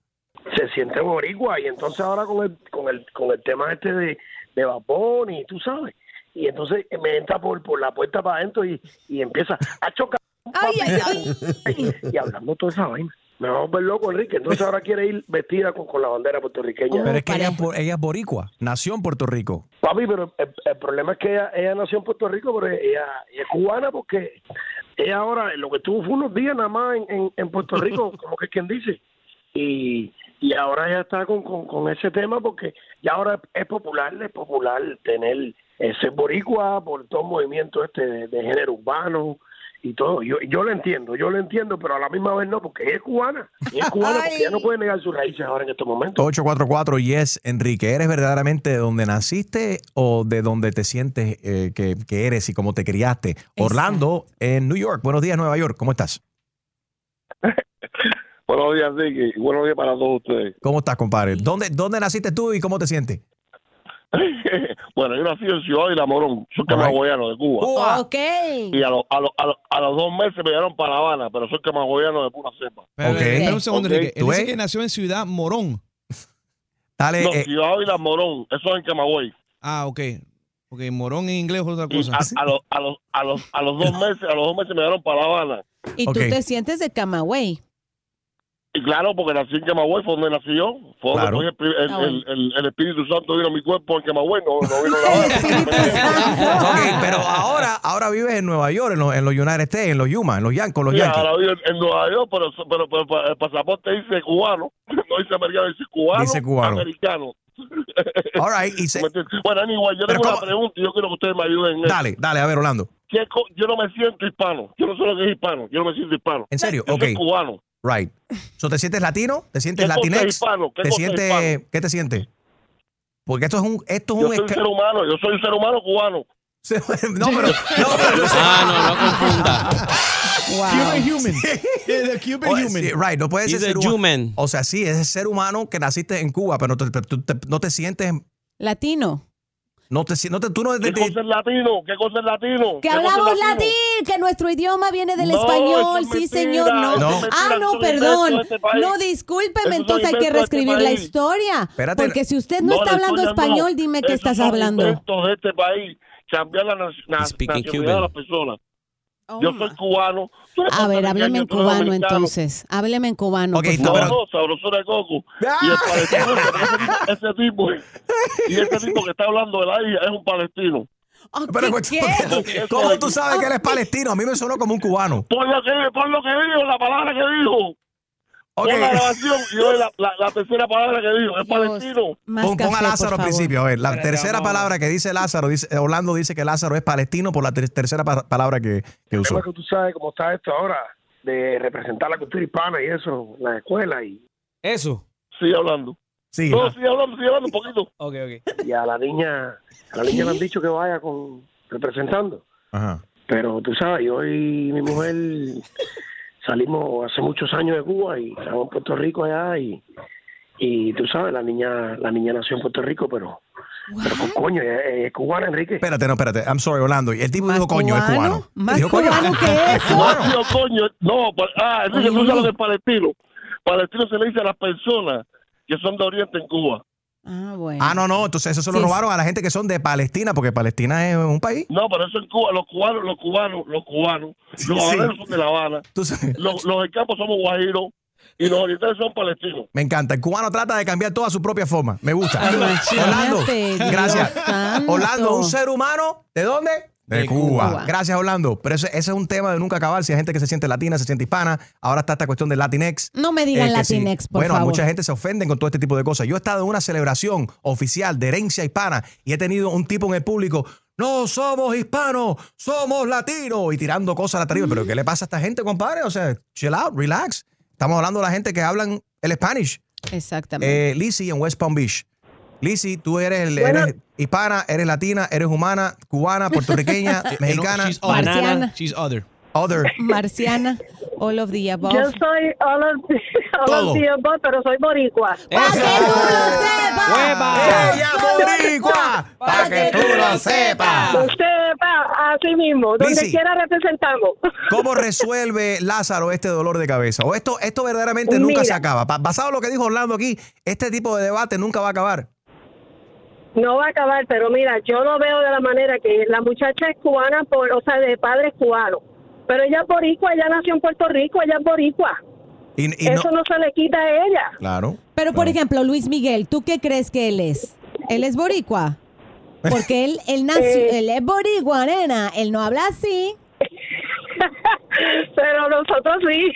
S9: se siente boricua y entonces ahora con el con el con el tema este de de vapor y tú sabes y entonces me entra por por la puerta para adentro y, y empieza a chocar
S3: Ay, ay, ay.
S9: y hablando toda esa vaina me va a volver loco Enrique entonces ahora quiere ir vestida con, con la bandera puertorriqueña
S2: Pero es que ella, es por- ella es boricua, nació en Puerto Rico.
S9: papi pero el, el problema es que ella, ella nació en Puerto Rico pero ella, ella es cubana porque ella ahora lo que estuvo fue unos días nada más en, en, en Puerto Rico como que quien dice y, y ahora ya está con, con, con ese tema porque ya ahora es popular, es popular tener ese boricua por todo el movimiento este de, de género urbano y todo. Yo, yo lo entiendo, yo lo entiendo, pero a la misma vez no, porque ella es cubana. Ella es cubana porque ella no puede negar sus raíces ahora en estos momentos.
S2: 844 Yes, Enrique, ¿eres verdaderamente de donde naciste o de donde te sientes eh, que, que eres y cómo te criaste? Orlando, en New York. Buenos días, Nueva York. ¿Cómo estás?
S14: Buenos días, Ricky. y Buenos días para todos ustedes.
S2: ¿Cómo estás, compadre? ¿Dónde, ¿Dónde naciste tú y cómo te sientes?
S14: bueno, yo nací en Ciudad de la Morón. Soy camagüeyano de Cuba.
S2: Cuba.
S3: Ok.
S14: Y a, lo- a, lo- a, lo- a los dos meses me llevaron para La Habana, pero soy camagüeyano de pura cepa.
S4: Pero,
S2: Ok.
S4: espera un segundo,
S14: Ok.
S4: Enrique. Él
S2: ¿Tú
S4: dice que nació en Ciudad Morón.
S2: Dale,
S14: No,
S2: eh,
S14: Ciudad de la Morón. Eso es en Camagüey.
S4: Ah, ok. Porque Morón en inglés es otra cosa.
S14: a, a, los- a, los, a, los, a los dos meses, a los dos meses me llevaron para La Habana.
S3: Y
S2: Ok.
S3: tú te sientes de Camagüey.
S14: Y claro, porque nací en Camagüey, fue donde nací yo. Fue donde
S2: Claro.
S14: fue el, el, el, el- el Espíritu Santo vino a mi cuerpo en Camagüey, no, no vino a La Habana.
S2: ok, pero ahora, ahora vives en Nueva York, en los, en los United States, en los Yuma, en los Yankees, los
S14: Sí,
S2: Yankees.
S14: ahora vivo en Nueva York, pero, pero, pero- pero el pasaporte dice cubano. No dice americano, dice cubano.
S2: Dice cubano.
S14: Americano.
S2: All right, y se-.
S14: Bueno, anyway, yo tengo una pregunta y yo quiero que ustedes me ayuden en eso.
S2: Dale, dale, a ver, Orlando.
S14: ¿Qué co- Yo no me siento hispano. Yo no sé lo que es hispano. Yo no me siento hispano.
S2: ¿En serio?
S14: Yo
S2: Ok.
S14: soy cubano.
S2: Right. So, ¿Te sientes latino? ¿Te sientes
S14: ¿Qué
S2: latinex?
S14: hispano? ¿Qué
S2: ¿Te sientes,
S14: hispano?
S2: ¿Qué te sientes? Porque esto es un, esto es
S14: Yo
S2: un
S14: soy un ser humano. Yo soy un ser humano cubano.
S2: no, pero, no, pero
S5: Ah, no, no confunda.
S4: Cuban human. Yeah, the Cuban human.
S2: sí, right, no puedes ser
S5: a
S2: ser humano.
S5: human.
S2: O sea, sí, es ser humano que naciste en Cuba, pero no te- no te sientes,
S3: Latino.
S2: No te, si- no te, tú no
S14: ¿Qué
S2: te-
S14: cosa es latino? ¿Qué cosa es latino?
S3: Que
S14: ¿Qué cosa es
S3: hablamos
S14: latino?
S3: latín, que nuestro idioma viene del
S14: No,
S3: español.
S14: es
S3: Sí,
S14: mentira,
S3: señor, no.
S2: es
S14: mentira,
S3: ah, no, perdón.
S14: este
S3: no, discúlpeme, entonces hay que
S14: este
S3: reescribir la
S14: país.
S3: historia.
S2: Espérate.
S3: Porque si usted no,
S14: No,
S3: está
S14: la
S3: hablando español,
S14: no.
S3: dime qué estás hablando.
S14: de este país. Cambiar la, nacionalidad de las personas.
S3: Oh,
S14: Yo soy cubano.
S3: A ver, hábleme en cubano entonces. Hábleme en cubano.
S2: Ok,
S3: por
S2: no, pero-
S14: no, sabrosura de coco. Y el palestino, ese, ese tipo, y ese tipo que está hablando de la hija es un palestino.
S3: Ah,
S2: Pero,
S3: ¿qué-
S2: ¿cómo-
S3: qué?
S2: ¿Cómo tú sabes que él es palestino? A mí me sonó como un cubano.
S14: Por lo que, por lo que dijo, la palabra que dijo.
S2: Ok.
S14: Pon la grabación y oye la, la, la tercera palabra que dijo. Es palestino.
S2: Pon, pon a Lázaro al principio. A ver, la tercera
S5: vamos.
S2: palabra que dice Lázaro, dice, Orlando dice que Lázaro es palestino por la ter- tercera pa- palabra que, que usó.
S9: que tú sabes cómo está esto ahora de representar la cultura hispana y eso en la escuela y,
S5: Eso.
S14: Sigue hablando.
S2: Sí.
S14: No, sigue hablando, sigue hablando un poquito.
S5: Ok, ok.
S9: y a la niña a la niña le han dicho que vaya con representando
S2: Ajá.
S9: Pero tú sabes, yo y mi mujer salimos hace muchos años de Cuba y estamos en Puerto Rico allá y, y tú sabes, la niña la niña nació en Puerto Rico, pero, pero pues, coño, es, es cubana, Enrique.
S2: Espérate, no, espérate. I'm sorry, Orlando. El tipo dijo coño, es cubano.
S9: ¿Más
S2: Dijo coño.
S9: cubano
S2: Es cubano.
S9: No, coño, no, pa- ah, Enrique, tú sabes lo de palestino. Palestino se le dice a las personas que son de Oriente en Cuba.
S3: Ah, bueno.
S2: Ah, no, no. Entonces eso se lo
S9: Sí,
S2: robaron a la gente que son de Palestina, porque Palestina es un país.
S9: No, pero eso en Cuba, los cubanos, los cubanos, los cubanos,
S2: Sí.
S9: los habaneros son de La Habana, los, los del campo somos guajiros y los orientales son palestinos.
S2: Me encanta. El cubano trata de cambiar toda su propia forma. Me gusta. Orlando, gracias. Orlando, un ser humano, ¿de dónde? De, Cuba.
S9: Cuba.
S2: Gracias, Orlando. Pero ese, ese es un tema de nunca acabar. Si hay gente que se siente latina, se siente hispana. Ahora está esta cuestión del Latinx.
S3: No me digan
S2: Eh.
S3: Latinx, por
S2: bueno,
S3: favor.
S2: mucha gente se ofenden con todo este tipo de cosas. Yo he estado en una celebración oficial de herencia hispana y he tenido un tipo en el público. No somos hispanos, somos latinos. Y tirando cosas a la tarima. ¿Pero qué le pasa a esta gente, compadre? O sea, chill out, relax. Estamos hablando de la gente que hablan el Spanish.
S3: Exactamente.
S2: Eh, Lizzie en West Palm Beach. Lizzie, tú eres, el-
S3: Bueno.
S2: eres hispana, eres latina, eres humana, cubana, puertorriqueña, mexicana.
S4: she's other.
S3: Marciana.
S4: She's other.
S2: Other.
S3: Marciana, all of the above.
S7: Yo soy all of, all
S2: Todo.
S7: of the above, pero soy boricua.
S2: ¡Ella boricua! ¡Para que tú lo sepas!
S7: Lo sepa, así mismo, donde
S2: Lizzy.
S7: quiera representamos.
S2: ¿Cómo resuelve Lázaro este dolor de cabeza? ¿O esto, esto verdaderamente nunca
S7: Mira.
S2: se acaba? Basado en lo que dijo Orlando aquí, este tipo de debate nunca va a acabar.
S7: No va a acabar, pero mira, yo lo veo de la manera que la muchacha es cubana, por, o sea, de padres cubanos. Pero ella es boricua, ella nació en Puerto Rico, ella es boricua.
S2: Y, y
S7: Eso no se le quita a ella.
S2: Claro.
S3: Pero, por ejemplo, Luis Miguel, ¿tú qué crees que él es? ¿Él es boricua? Porque él, él nació,
S7: Eh.
S3: él es boricua, nena. Él no habla así.
S7: Pero nosotros sí.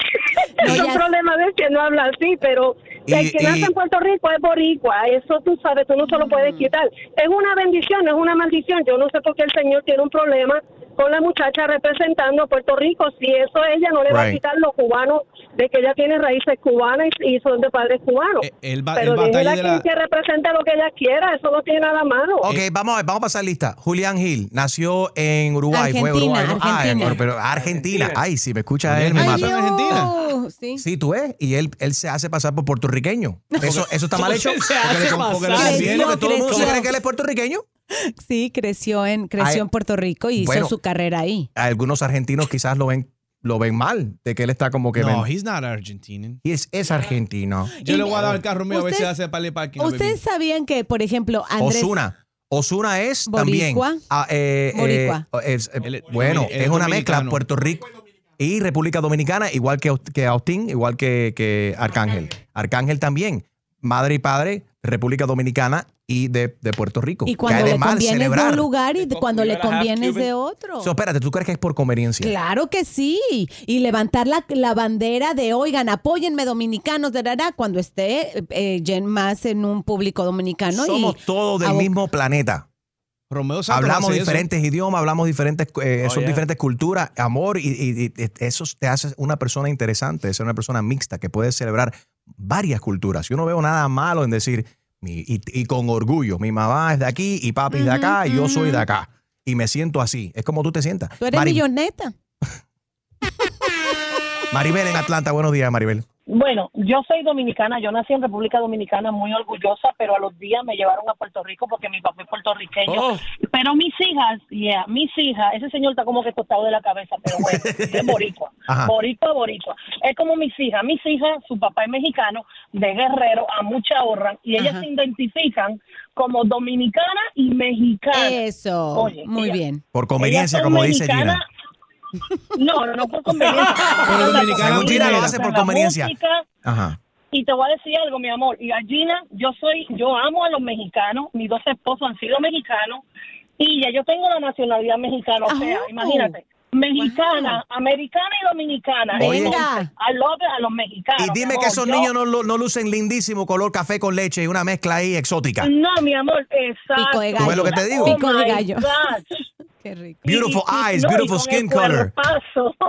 S3: No,
S7: es un problema de que no habla así, pero el que nace en Puerto Rico es boricua. Eso tú sabes, tú no se lo puedes quitar. Es una bendición, es una maldición. Yo no sé por qué el Señor tiene un problema con la muchacha representando a Puerto Rico. Si eso ella no le va a quitar lo cubano de que ella tiene raíces cubanas y, y son de padres cubanos.
S4: El, ba-
S7: pero
S4: el
S7: déjela
S4: de
S7: que,
S4: la...
S7: que represente lo que ella quiera. Eso no tiene nada malo.
S2: Ok, vamos a ver, vamos a pasar lista. Julián Gil nació en Uruguay, fue
S3: Argentina,
S2: Uruguay, ¿no? Ah,
S3: Argentina.
S2: en- pero Argentina. Ay, si me escucha él, me
S3: Ay,
S2: mata.
S3: Dios. Sí.
S2: Sí, tú ves, y él, él se hace pasar por puertorriqueño. Eso, eso está mal hecho.
S3: Se hace
S2: Porque
S3: pasar.
S2: porque todo el mundo se cree que él es puertorriqueño.
S3: Sí, creció en, creció
S2: Ay,
S3: en Puerto Rico y
S2: bueno.
S3: hizo su carrera ahí.
S2: Algunos argentinos quizás lo ven, lo ven mal, de que él está como que
S4: No,
S2: ven-
S4: he's not Argentinian.
S2: y es, es argentino.
S4: Yo le voy a dar el carro mío a ver si
S3: Ustedes-
S4: hace para el parking.
S3: ¿Ustedes sabían que, por ejemplo, Andrés...
S2: Osuna. Osuna es
S3: Boricua.
S2: también. ah, eh, eh, es, eh, bueno,
S4: es
S2: es una mezcla. Puerto Rico y República Dominicana, igual que, que Austin, igual que, que Arcángel. Arcángel también. Madre y padre, República Dominicana y de, de Puerto Rico.
S3: Y cuando le conviene de un lugar y cuando le conviene es de otro.
S2: So, espérate, ¿tú crees que es por conveniencia?
S3: Claro que sí. Y levantar la, la bandera de, oigan, apóyenme dominicanos, de rara, cuando esté eh, Jen más en un público dominicano.
S2: Somos
S3: y
S2: todos del mismo planeta.
S4: Romeo
S2: Hablamos
S4: eso.
S2: diferentes idiomas, hablamos diferentes, eh,
S4: Oh,
S2: son
S4: yeah.
S2: diferentes culturas, amor, y, y- y eso te hace una persona interesante, ser una persona mixta que puede celebrar varias culturas. Yo no veo nada malo en decir, y, y con orgullo, mi mamá es de aquí y papi es de acá y yo soy de acá. Y me siento así. Es como tú te sientas.
S3: Tú eres
S2: Mari-
S3: milloneta.
S2: Maribel en Atlanta, buenos días, Maribel.
S15: Bueno, yo soy dominicana, yo nací en República Dominicana muy orgullosa, pero a los días me llevaron a Puerto Rico porque mi papá es puertorriqueño.
S2: Oh.
S15: Pero mis hijas, yeah, mis hijas, ese señor está como que costado de la cabeza, pero bueno, es boricua,
S16: Ajá.
S15: boricua, boricua. Es como mis hijas, mis hijas, su papá es mexicano, de guerrero, a mucha ahorran, y ellas
S3: Ajá.
S15: se identifican como dominicana y mexicana.
S3: Eso,
S15: Oye,
S3: muy
S15: ellas-
S3: bien.
S2: Por conveniencia, como dice Gina.
S15: No, no, no por conveniencia.
S2: Pero dominicana
S15: Por
S2: Gina lo hace por
S15: música,
S2: conveniencia. Ajá.
S15: y te voy a decir algo, mi amor. Y a Gina, yo soy, yo amo a los mexicanos. Mis dos esposos han sido mexicanos. Y ya yo tengo la nacionalidad mexicana. O sea, imagínate. Mexicana, americana y dominicana.
S2: Oye.
S15: Entonces, I love a los mexicanos.
S2: Y dime que esos
S15: Yo-
S2: niños no, lo- no lucen lindísimo color café con leche y una mezcla ahí exótica.
S15: No, mi amor, exacto.
S3: Pico de
S2: ¿Tú ves lo que te digo?
S15: Oh,
S3: Pico de
S15: my
S3: gallo.
S15: gosh.
S3: Qué rico.
S2: Beautiful
S15: Y-
S2: eyes,
S15: no,
S2: beautiful skin color.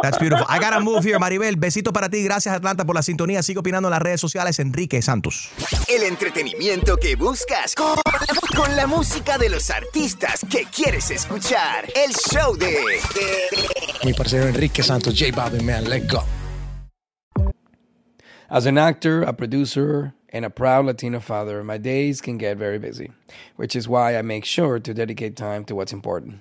S2: That's beautiful. I gotta move here, Maribel. Besito para ti. Gracias, Atlanta, por la sintonía. Sigo opinando en las redes sociales. Enrique Santos.
S1: El entretenimiento que buscas. Con la música de los artistas que quieres escuchar. El show de...
S17: Mi parcero Enrique Santos, J Balvin, man, let go.
S16: As an actor, a producer, and a proud Latino father, my days can get very busy, which is why I make sure to dedicate time to what's important,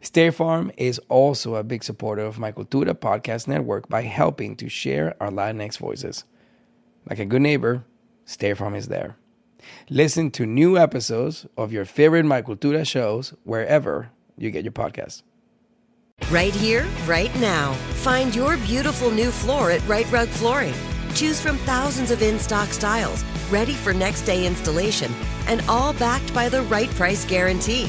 S16: State Farm is also a big supporter of my Cultura podcast network by helping to share our Latinx voices. Like a good neighbor, State Farm is there. Listen to new episodes of your favorite My Cultura shows wherever you get your podcasts.
S12: Right here, right now. Find your beautiful new floor at Right Rug Flooring. Choose from thousands of in stock styles, ready for next day installation, and all backed by the right price guarantee.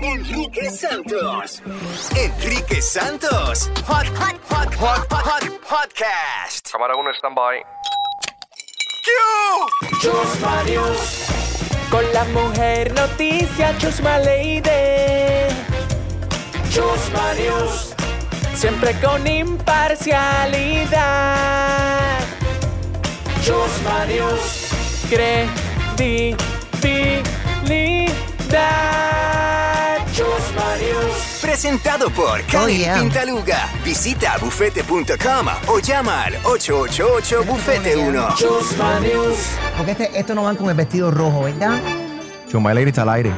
S1: Enrique Santos. Enrique Santos. Hot, hot, hot, hot, hot, podcast.
S18: Cámara 1, stand-by.
S19: Chusma News. Con la mujer noticia Chusma Lady. Chusma News. Siempre con imparcialidad. Chusma News. Credibilidad.
S1: Presentado por Cali
S19: Oh, yeah.
S1: Pintaluga. Visita bufete.com o llama al 888 Bufete 1.
S20: Porque este, estos no van con el vestido rojo, ¿verdad?
S2: Chuma Lady está al aire.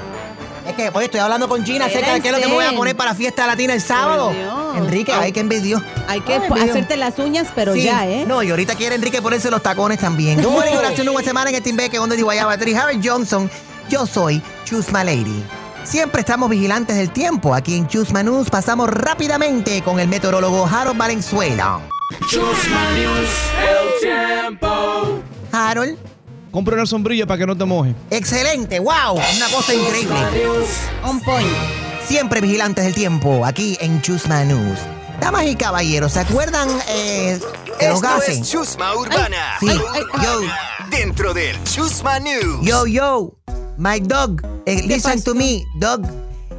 S20: Es
S21: que oye, estoy hablando con Gina acerca de qué es lo que me voy a poner para fiesta latina el sábado. Enrique, ay, que envidio.
S3: Hay que
S21: Ay,
S3: hacerte las uñas, pero
S21: Sí.
S3: ya, ¿eh?
S21: No, y ahorita quiere Enrique ponerse los tacones también. Good morning, afternoon, buena semana en el Team Beque, donde Guayaba, Tri Harry Johnson. Yo soy Chusma Lady. Siempre estamos vigilantes del tiempo. Aquí en Chusma News pasamos rápidamente con el meteorólogo Harold Valenzuela.
S19: Chusma News, el tiempo.
S21: Harold.
S4: Compra una sombrilla para que no te moje.
S21: Excelente, wow, una cosa increíble.
S3: On point.
S21: Siempre vigilantes del tiempo, aquí en Chusma News. Damas y caballeros, ¿se acuerdan eh, de los
S1: Esto
S21: gases?
S1: es Chusma Urbana.
S21: Sí. Yo,
S1: Dentro del Chusma News.
S21: yo, yo, my dog, eh, listen to me, dog.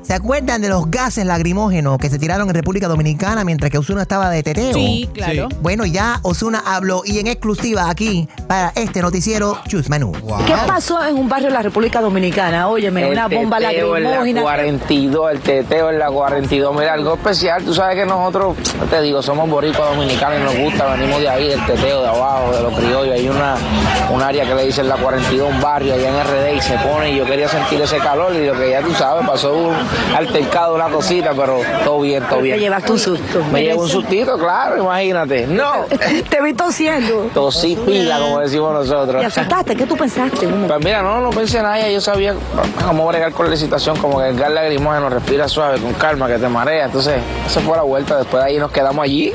S21: ¿Se acuerdan de los gases lacrimógenos que se tiraron en República Dominicana mientras que Osuna estaba de teteo?
S3: Sí, claro. Sí.
S21: Bueno, ya Osuna habló y en exclusiva aquí para este noticiero Chusma News.
S22: ¿Qué pasó en un barrio de la República Dominicana? Óyeme,
S18: El
S22: una bomba
S18: teteo en la
S22: lacrimógena.
S18: 42, el teteo en la 42. Mira, algo especial. Tú sabes que nosotros, te digo, somos boricuas dominicanos y nos gusta, venimos de ahí, del teteo, de abajo, de los criollos. Hay una, un área que le dicen la 42, un barrio allá en RD y se pone y yo quería sentir ese calor y lo que ya tú sabes, pasó un altercado, una cosita, pero todo bien, todo bien.
S22: Te llevaste un susto.
S18: Me llevo un sustito, claro, imagínate. No,
S22: Te vi tosiendo.
S18: tosí pila, como decimos nosotros.
S22: ¿Te asustaste? ¿Qué tú pensaste?
S18: Pues mira, no, no pensé nada, yo sabía cómo bregar con la situación, como que el gas lacrimógeno respira suave, con calma, que te marea. Entonces, esa fue la vuelta, después de ahí nos quedamos allí.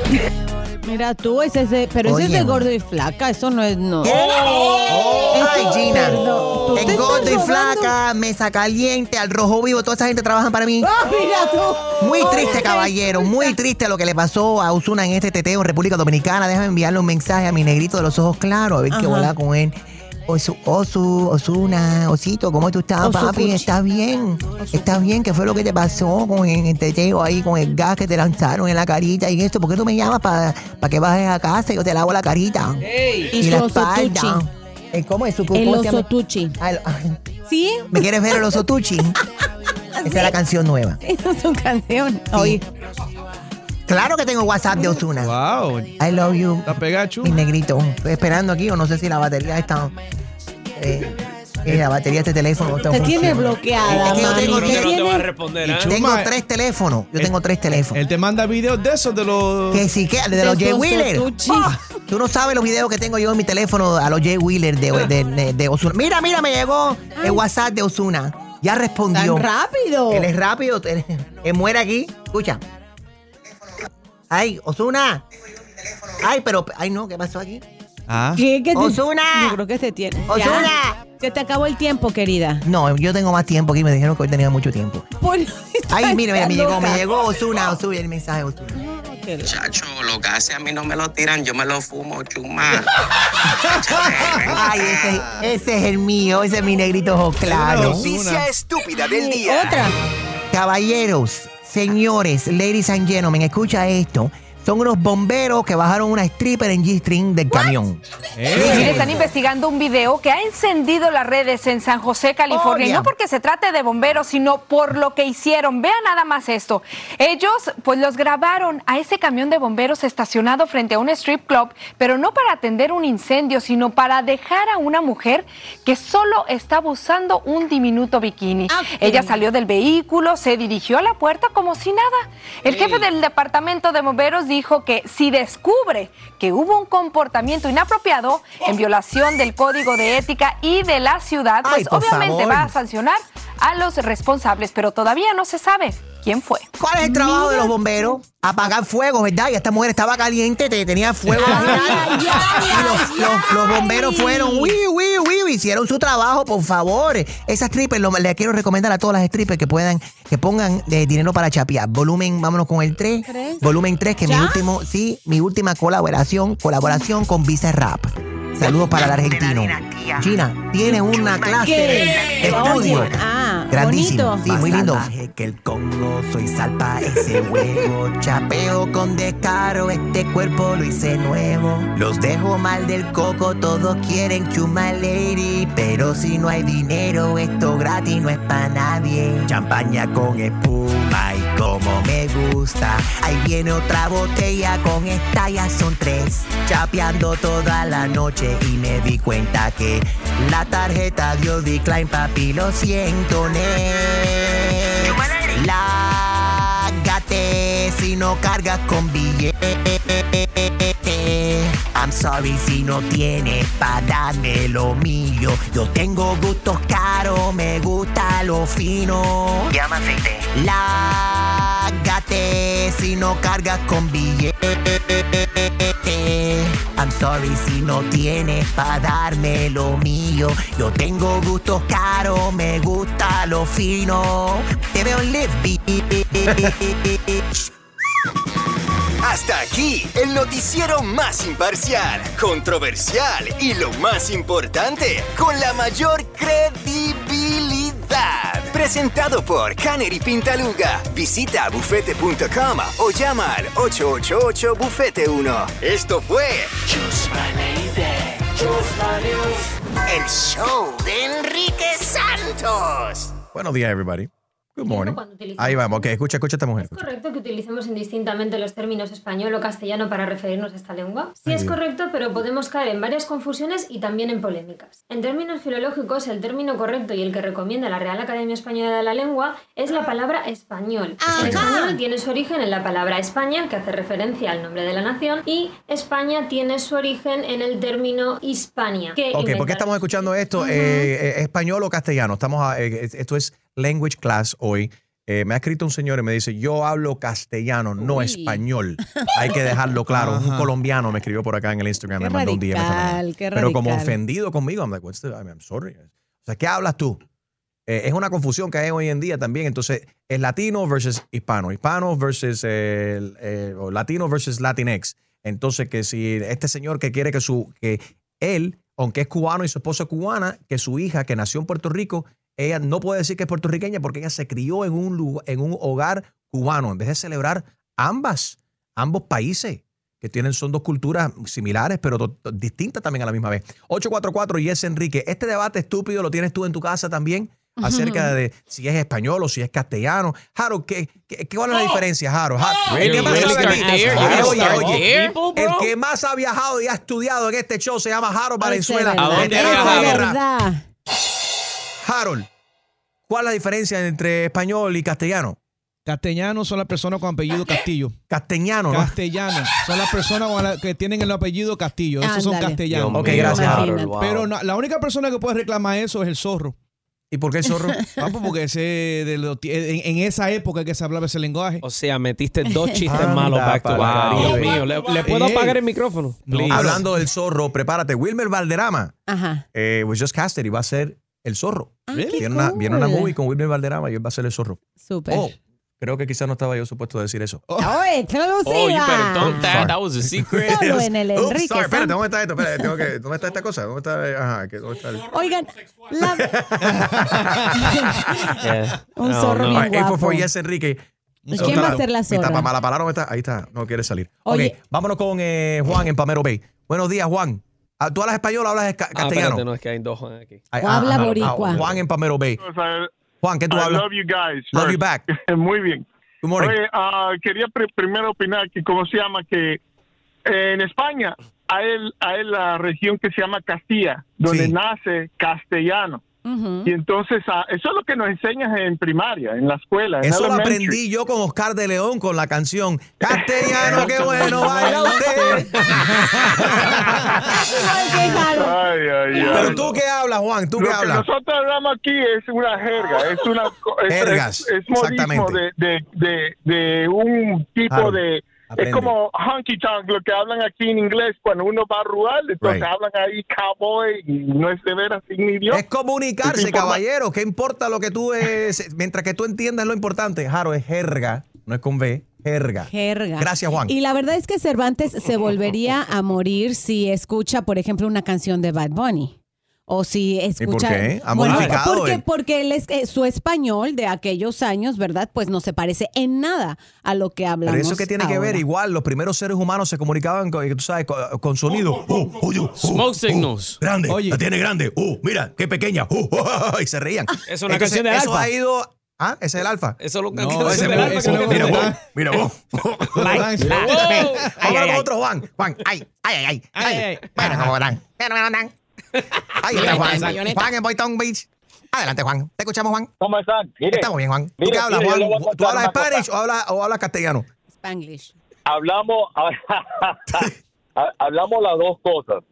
S3: Mira tú, ese es de, pero ese es de gordo y flaca, eso no es no.
S21: Ay, Gina.
S3: Perdón. ¿Tú te
S21: En gordo y flaca, mesa caliente, al rojo vivo, toda esa gente trabaja para mí.
S3: Ah, mira tú.
S21: Muy triste, caballero. Muy triste lo que le pasó a Osuna en este teteo en República Dominicana. Déjame enviarle un mensaje a mi negrito de los ojos claros, a ver qué volá con él. Osu, Osu, Osuna, Osito, ¿cómo tú estás,
S3: Osu
S21: papi?
S3: Cuchi.
S21: ¿Estás bien? ¿Estás bien? ¿Qué fue lo que te pasó con el teteo ahí, con el gas que te lanzaron en la carita y esto? ¿Por qué tú me llamas para que bajes a casa y yo te lavo la carita?
S3: Y
S21: Y,
S3: su
S21: la espalda. Eh, ¿Cómo es su
S3: El osotuchi.
S21: El-
S3: ¿Sí?
S21: ¿Me quieres ver el osotuchi? Esa es la canción nueva.
S3: Esa es su canción. Oye,
S21: Claro que tengo WhatsApp de Osuna.
S4: Wow.
S21: I love you.
S4: ¿Está pegacho?
S21: Mi negrito. Estoy esperando aquí o no sé si la batería está. Eh, eh, la batería de este teléfono está
S3: te tiene bloqueada,
S21: Es que yo tengo-
S3: Te
S21: yo no te
S3: tiene-
S5: voy a responder, ¿ah?
S21: Tengo
S4: Chuma,
S21: tres teléfonos. Yo tengo tres teléfonos.
S4: Él te manda videos de esos, de los...
S21: Que sí, que de,
S3: de
S21: los Jay Wheeler. Ah, Tú no sabes los videos que tengo yo en mi teléfono a los Jay Wheeler de, de, de, de Ozuna. Mira, mira, me llegó el WhatsApp de Osuna. Ya respondió.
S3: Tan rápido.
S21: Él es rápido. Él, él muere aquí. Escucha. Ay, Osuna. Ay, pero. Ay, no, ¿qué pasó aquí?
S4: Ah.
S3: ¿Qué, qué te-
S21: Ozuna.
S3: Yo creo que se tiene. Ya.
S21: Ozuna.
S3: Se te acabó el tiempo, querida.
S21: No, yo tengo más tiempo aquí. Me dijeron que hoy tenía mucho tiempo.
S3: Por-
S21: Ay, mira, mira, me llegó, me llegó Osuna, Osuna, el mensaje de Osuna.
S18: Chacho, los gases a mí no me lo tiran, yo me lo fumo, chuma.
S21: Ay, ese, ese es el mío, ese es mi negrito ojo claro.
S1: Noticia estúpida del día.
S3: Otra.
S21: Caballeros, señores, ladies and gentlemen, escucha esto. Son unos bomberos que bajaron una stripper en G-String del camión.
S20: Mire, Están investigando un video que ha encendido las redes en San José, California.
S21: Oh,
S20: no porque se trate de bomberos, sino por lo que hicieron. Vean nada más esto. Ellos, pues, los grabaron a ese camión de bomberos estacionado frente a un strip club, pero no para atender un incendio, sino para dejar a una mujer que solo estaba usando un diminuto bikini. Ella salió del vehículo, se dirigió a la puerta como si nada. El jefe del departamento de bomberos dijo que si descubre que hubo un comportamiento inapropiado en violación del código de ética y de la ciudad, pues obviamente
S21: favor.
S20: va a sancionar a los responsables, pero todavía no se sabe quién fue.
S21: ¿Cuál es el trabajo de los bomberos? Apagar fuego, ¿verdad? Y esta mujer estaba caliente, te- tenía fuego. vaginal. y los, los- los bomberos fueron, uy, uy, uy, hicieron su trabajo, por favor. Esas strippers, lo- le quiero recomendar a todas las strippers que puedan, que pongan eh, dinero para chapear. Volumen, vámonos con el 3.
S3: ¿Tres?
S21: Volumen 3, que es mi último, sí, mi última colaboración, colaboración con Visa Rap. Saludos para el argentino. Gina, tiene una clase de
S3: ¿Qué?
S21: estudio.
S3: Oye, ah,
S21: Grandísimo.
S3: bonito.
S21: Sí, muy lindo. que el Congo, soy salpa ese huevo. Chapeo con descaro, este cuerpo lo hice nuevo. Los dejo mal del coco, todos quieren chuma lady. Pero si no hay dinero, esto gratis no es para nadie. Champaña con espuma y como me gusta. Ahí viene otra botella, con esta ya son tres. Chapeando toda la noche y me di cuenta que la tarjeta dio decline, papi, lo siento, ne. Lágate si no cargas con billete. I'm sorry si no tienes pa' darme lo mío. Yo tengo gustos caros, me gusta lo fino. Llama. Lágate si no cargas con billete. I'm sorry si no tienes pa' darme lo mío. Yo tengo gustos caros, me gusta lo fino. Te veo en Live Beach.
S1: Hasta aquí, el noticiero más imparcial, controversial y lo más importante, con la mayor credibilidad. Presentado por Canary Pintaluga. Visita bufete.com o llama al 888 Bufete 1. Esto fue el show de Enrique Santos.
S2: Buenos días, everybody. Good morning. Ahí vamos. Ok, escucha, escucha a esta mujer.
S23: ¿Es correcto que utilicemos indistintamente los términos español o castellano para referirnos a esta lengua? Sí
S2: Ay,
S23: es
S2: Dios.
S23: correcto, pero podemos caer en varias confusiones y también en polémicas. En términos filológicos, el término correcto y el que recomienda la Real Academia Española de la Lengua es la palabra español. El español tiene su origen en la palabra España, que hace referencia al nombre de la nación, y España tiene su origen en el término Hispania. que
S2: Ok, ¿por qué estamos escuchando esto? Eh, eh, ¿Español o castellano? Estamos a- eh, esto es Language Class hoy. Eh, me ha escrito un señor y me dice, yo hablo castellano, no
S3: Uy.
S2: español. Hay que dejarlo claro. Un colombiano me escribió por acá en el Instagram,
S3: Qué
S2: me mandó un DM Pero como ofendido conmigo, I'm like, what's the- I'm sorry. O sea, ¿qué hablas tú? Eh, es una confusión que hay hoy en día también. Entonces, es latino versus hispano, hispano versus eh, el- eh, o latino versus latinx. Entonces, que si este señor que quiere que su que él, aunque es cubano y su esposa es cubana, que su hija que nació en Puerto Rico, ella no puede decir que es puertorriqueña porque ella se crió en un lugar, en un hogar cubano, en vez de celebrar ambas, ambos países que tienen, son dos culturas similares, pero do- do- distintas también a la misma vez. 844 y es Enrique. Este debate estúpido lo tienes tú en tu casa también, acerca de si es español o si es castellano. Jaro, ¿qué, qué, qué- cuál es la diferencia, Jaro? El que más ha viajado y ha estudiado en este show se llama Jaro Valenzuela.
S5: ¿A dónde
S2: Harold, ¿cuál es la diferencia entre español y castellano?
S4: Castellanos son las personas con apellido Castillo.
S2: Castellano, ¿no?
S4: Castellanos son las personas con la- que tienen el apellido Castillo. Esos son
S3: Ándale.
S4: castellanos.
S2: Ok, gracias, Harold. Wow.
S4: Pero no- la única persona que puede reclamar eso es el zorro.
S2: ¿Y por qué el zorro?
S4: Ah, pues porque ese de los ti- en, en esa época que se hablaba ese lenguaje.
S5: O sea, metiste dos chistes
S2: Anda
S5: malos back to
S2: pa'l
S5: back.
S2: Caribe.
S5: Dios mío, ¿le, le puedo
S4: Ey.
S5: apagar el micrófono? Please.
S2: Hablando del zorro, prepárate. Wilmer Valderrama
S3: Ajá.
S2: eh, was just casted y va a ser el zorro.
S3: Ah,
S2: Viene, una, viene una
S3: cool.
S2: movie con Wilmer Valderrama y él va a ser el zorro.
S3: Súper.
S2: Oh, creo que quizás no estaba yo supuesto a decir eso.
S3: ¡Oye, exclusiva!
S5: Oh, you better don't that. That was a secret.
S3: Solo en el
S2: Oops,
S3: Enrique
S2: sorry, espérate. ¿dónde está esto? Espérate, tengo que- ¿Dónde está esta cosa? ¿Dónde está? Ajá, que- ¿dónde está el-
S3: Oigan, la-
S5: Yeah.
S3: un
S5: No,
S3: zorro
S5: no.
S3: bien
S2: right,
S3: guapo.
S2: yes, Enrique.
S3: ¿Y quién va a ser la
S2: Mi
S3: zorra?
S2: tapa mala palabra, ¿dónde está? Ahí está, no quiere salir.
S3: Oye.
S2: Ok, vámonos con eh, Juan en Pamero Bay. Buenos días, Juan. Ah, ¿Tú hablas español o hablas ca-
S5: Ah,
S2: castellano?
S5: espérate, no, es que hay dos Juan aquí.
S2: Ay,
S3: O habla
S2: ah, ah,
S3: boricua.
S2: ah, Juan en Pamero Bay. Juan, ¿qué tú
S24: I
S2: hablas?
S24: love you guys.
S2: Love you back.
S24: Muy bien.
S2: Good morning.
S24: Oye, ah, quería pri- primero opinar que, ¿cómo se llama? Que eh, en España hay, el- hay la región que se llama Castilla, donde
S2: Sí.
S24: nace castellano. Y entonces, ah, eso es lo que nos enseñas en primaria, en la escuela. en
S2: Eso lo
S24: elementary.
S2: aprendí yo con Oscar de León con la canción Castellano, qué bueno baila usted.
S3: Ay.
S24: Ay, ay.
S2: Pero tú qué hablas, Juan, tú
S24: Lo
S2: qué
S24: que
S2: hablas.
S24: nosotros hablamos aquí es una jerga, es una es,
S2: Jergas,
S24: es, es modismo
S2: exactamente.
S24: de, de, de, de un tipo
S2: Claro,
S24: de
S2: aprende.
S24: es como honky tonk lo que hablan aquí en inglés cuando uno va rural, entonces
S2: Right.
S24: hablan ahí cowboy y no es de veras sin idioma.
S2: Es comunicarse,
S24: Es
S2: caballero. ¿Qué importa lo que tú es? Mientras que tú entiendas lo importante. Jaro es jerga, no es con V, jerga.
S3: Jerga.
S2: Gracias, Juan.
S3: Y la verdad es que Cervantes se volvería a morir si escucha, por ejemplo, una canción de Bad Bunny. O si escucha.
S2: por qué? Ha
S3: Bueno,
S2: modificado
S3: porque,
S2: el-
S3: porque él es, eh, su español de aquellos años, ¿verdad? Pues no se parece en nada a lo que hablamos.
S2: Pero eso que tiene que ver,
S3: ahora.
S2: igual, los primeros seres humanos se comunicaban con, tú sabes, con, con sonido. Oh, oye, oh,
S5: Smoke
S2: oh,
S5: signals.
S2: grande,
S4: Oye.
S2: la tiene grande. Oh, mira, qué pequeña. Oh, oh, oh, y se reían.
S5: Es una
S2: Entonces,
S5: canción del
S2: Eso
S5: alfa.
S2: ha ido. Ah, ese es el alfa.
S5: Eso es lo que
S4: No, ese
S5: del
S4: es-
S5: alfa
S4: ese es
S5: no
S2: Mira
S5: gusta.
S2: mira vos.
S4: Lance.
S5: Wow.
S2: Vámonos con otro Juan. Juan, ay, ay, ay. Bueno, ¿cómo verán? Bueno. Ahí está Juan. Juan en Boytown Beach. Adelante, Juan. Te escuchamos, Juan.
S25: ¿Cómo están? Mire,
S2: Estamos bien, Juan. ¿Tú
S25: mire,
S2: qué hablas,
S25: mire,
S2: Juan? ¿Tú hablas. Spanish o hablas, o hablas castellano?
S3: Spanglish.
S25: Hablamos, hablamos las dos cosas,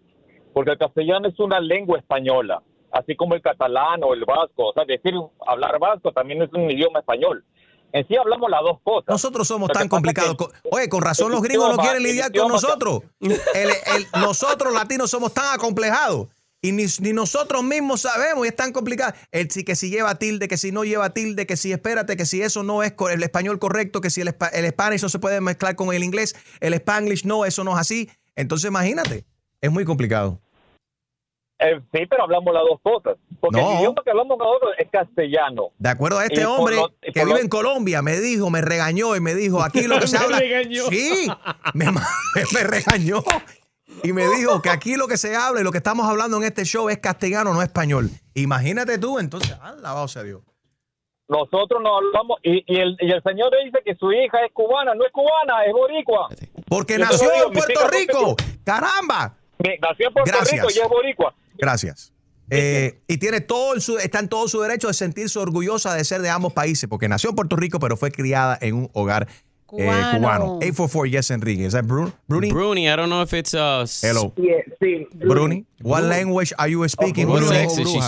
S25: porque el castellano es una lengua española, así como el catalán o el vasco. O sea, decir hablar vasco también es un idioma español. En sí hablamos las dos cosas.
S2: Nosotros somos tan complicados.
S25: que
S2: Oye, con razón los gringos no quieren lidiar con nosotros. El- el- nosotros latinos somos tan acomplejados. Y ni, ni nosotros mismos sabemos y es tan complicado. El, si, que si lleva tilde, que si no lleva tilde, que si espérate, que si eso no es el español correcto, que si el, el Spanish no se puede mezclar con el inglés, el Spanglish no, eso no es así. Entonces imagínate, es muy complicado.
S25: Eh, sí, pero hablamos las dos cosas. Porque
S2: No.
S25: el idioma que hablamos nosotros es castellano.
S2: De acuerdo a este hombre
S25: lo-
S2: que vive
S25: lo-
S2: en Colombia, me dijo, me regañó y me dijo, aquí lo que se
S25: Me
S2: habla.
S25: regañó.
S2: Sí, me, ma- me regañó. Y me dijo que aquí lo que se habla y lo que estamos hablando en este show es castellano, no español. Imagínate tú, entonces, alabado sea Dios.
S25: Nosotros no hablamos, y, y el, y el señor dice que su hija es cubana, no es cubana, es boricua.
S2: Porque nació
S25: digo,
S2: en Puerto Rico. ¡Caramba!
S25: Nació en Puerto
S2: Gracias.
S25: Rico y es boricua.
S2: Gracias. Eh, y tiene todo el su, está en todo su derecho de sentirse orgullosa de ser de ambos países, porque nació en Puerto Rico, pero fue criada en un hogar
S5: Cubano.
S2: cubano. 844 Yes Enrique. ¿Es that Bruni? Bruni?
S5: Bruni, I don't know if it's uh
S2: Hello.
S26: sí.
S2: Bruni, what language are you speaking?
S5: What
S2: Bruni?
S5: sex is she?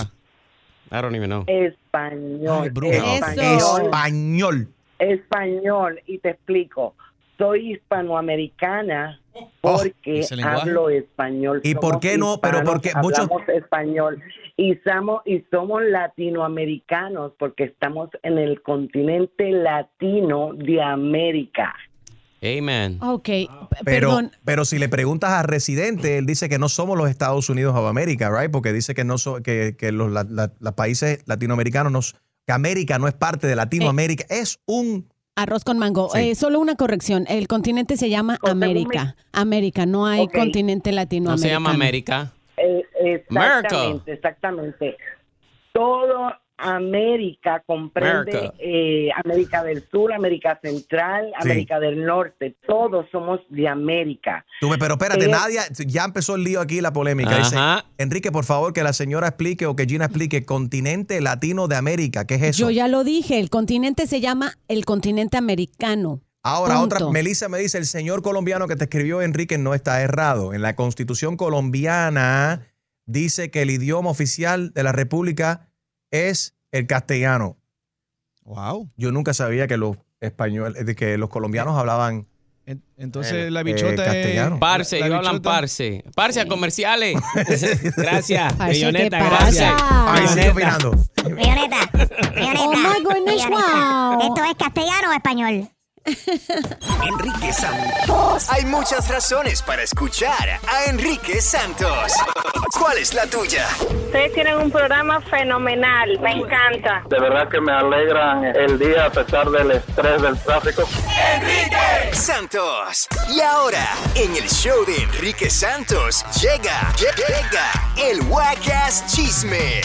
S5: I don't even know.
S26: Español.
S2: Eh,
S26: español.
S2: Español.
S26: Español. Y te explico. Soy hispanoamericana porque
S2: ese lenguaje.
S26: hablo español.
S2: ¿Y por
S26: Somos
S2: qué no? Pero porque muchos-
S26: hablamos español. Y somos, y somos latinoamericanos porque estamos en el continente latino de América.
S5: Amen.
S3: Ok, p-
S2: Pero,
S3: perdón.
S2: pero si le preguntas a residente, él dice que no somos los Estados Unidos of América, right? Porque dice que no so- que, que los la- la- los países latinoamericanos, no s- que América no es parte de Latinoamérica, es un
S3: Arroz con mango.
S2: Sí.
S3: Eh, solo una corrección. El continente se llama América. América, no hay continente
S5: No
S3: latinoamericano.
S5: se llama América.
S26: Eh, exactamente,
S5: America.
S26: exactamente. Todo América comprende eh, América del Sur, América Central,
S2: Sí.
S26: América del Norte. Todos somos de América.
S2: Pero espérate,
S26: Eh,
S2: Nadia, ya empezó el lío aquí, la polémica. Dice. Enrique, por favor, que la señora explique o que Gina explique continente latino de América. ¿Qué es eso?
S3: Yo ya lo dije, el continente se llama el continente americano.
S2: Ahora,
S3: Punto.
S2: otra, Melissa me dice, el señor colombiano que te escribió, Enrique, no está errado. En la constitución colombiana dice que el idioma oficial de la República es el castellano.
S4: Wow.
S2: Yo nunca sabía que los españoles, de que los colombianos hablaban
S4: Entonces
S2: eh,
S4: la
S2: eh,
S4: bichota
S2: castellano.
S5: Parce,
S4: La
S5: ellos hablan parce. Parce a comerciales.
S27: Gracias,
S3: Parce,
S27: milloneta,
S3: ¿qué
S27: gracias.
S2: Ay, sigue opinando.
S28: Milloneta, milloneta.
S3: Oh my goodness,
S28: milloneta.
S3: wow.
S28: ¿Esto es castellano o español?
S1: Enrique Santos. Hay muchas razones para escuchar a Enrique Santos. ¿Cuál es la tuya?
S7: Ustedes tienen un programa fenomenal, me encanta.
S29: De verdad que me alegra el día a pesar del estrés del tráfico.
S1: Enrique Santos. Y ahora, en el show de Enrique Santos, llega, llega el Wacas Chisme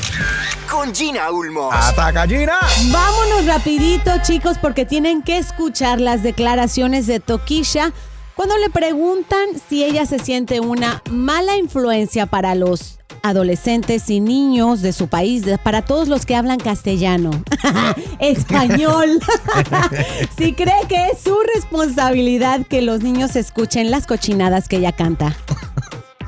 S1: con Gina Ulmos.
S2: ¡Ataca, Gina!
S3: Vámonos rapidito, chicos, porque tienen que escuchar las declaraciones de Tokisha cuando le preguntan si ella se siente una mala influencia para los adolescentes y niños de su país, para todos los que hablan castellano, español. si cree que es su responsabilidad que los niños escuchen las cochinadas que ella canta.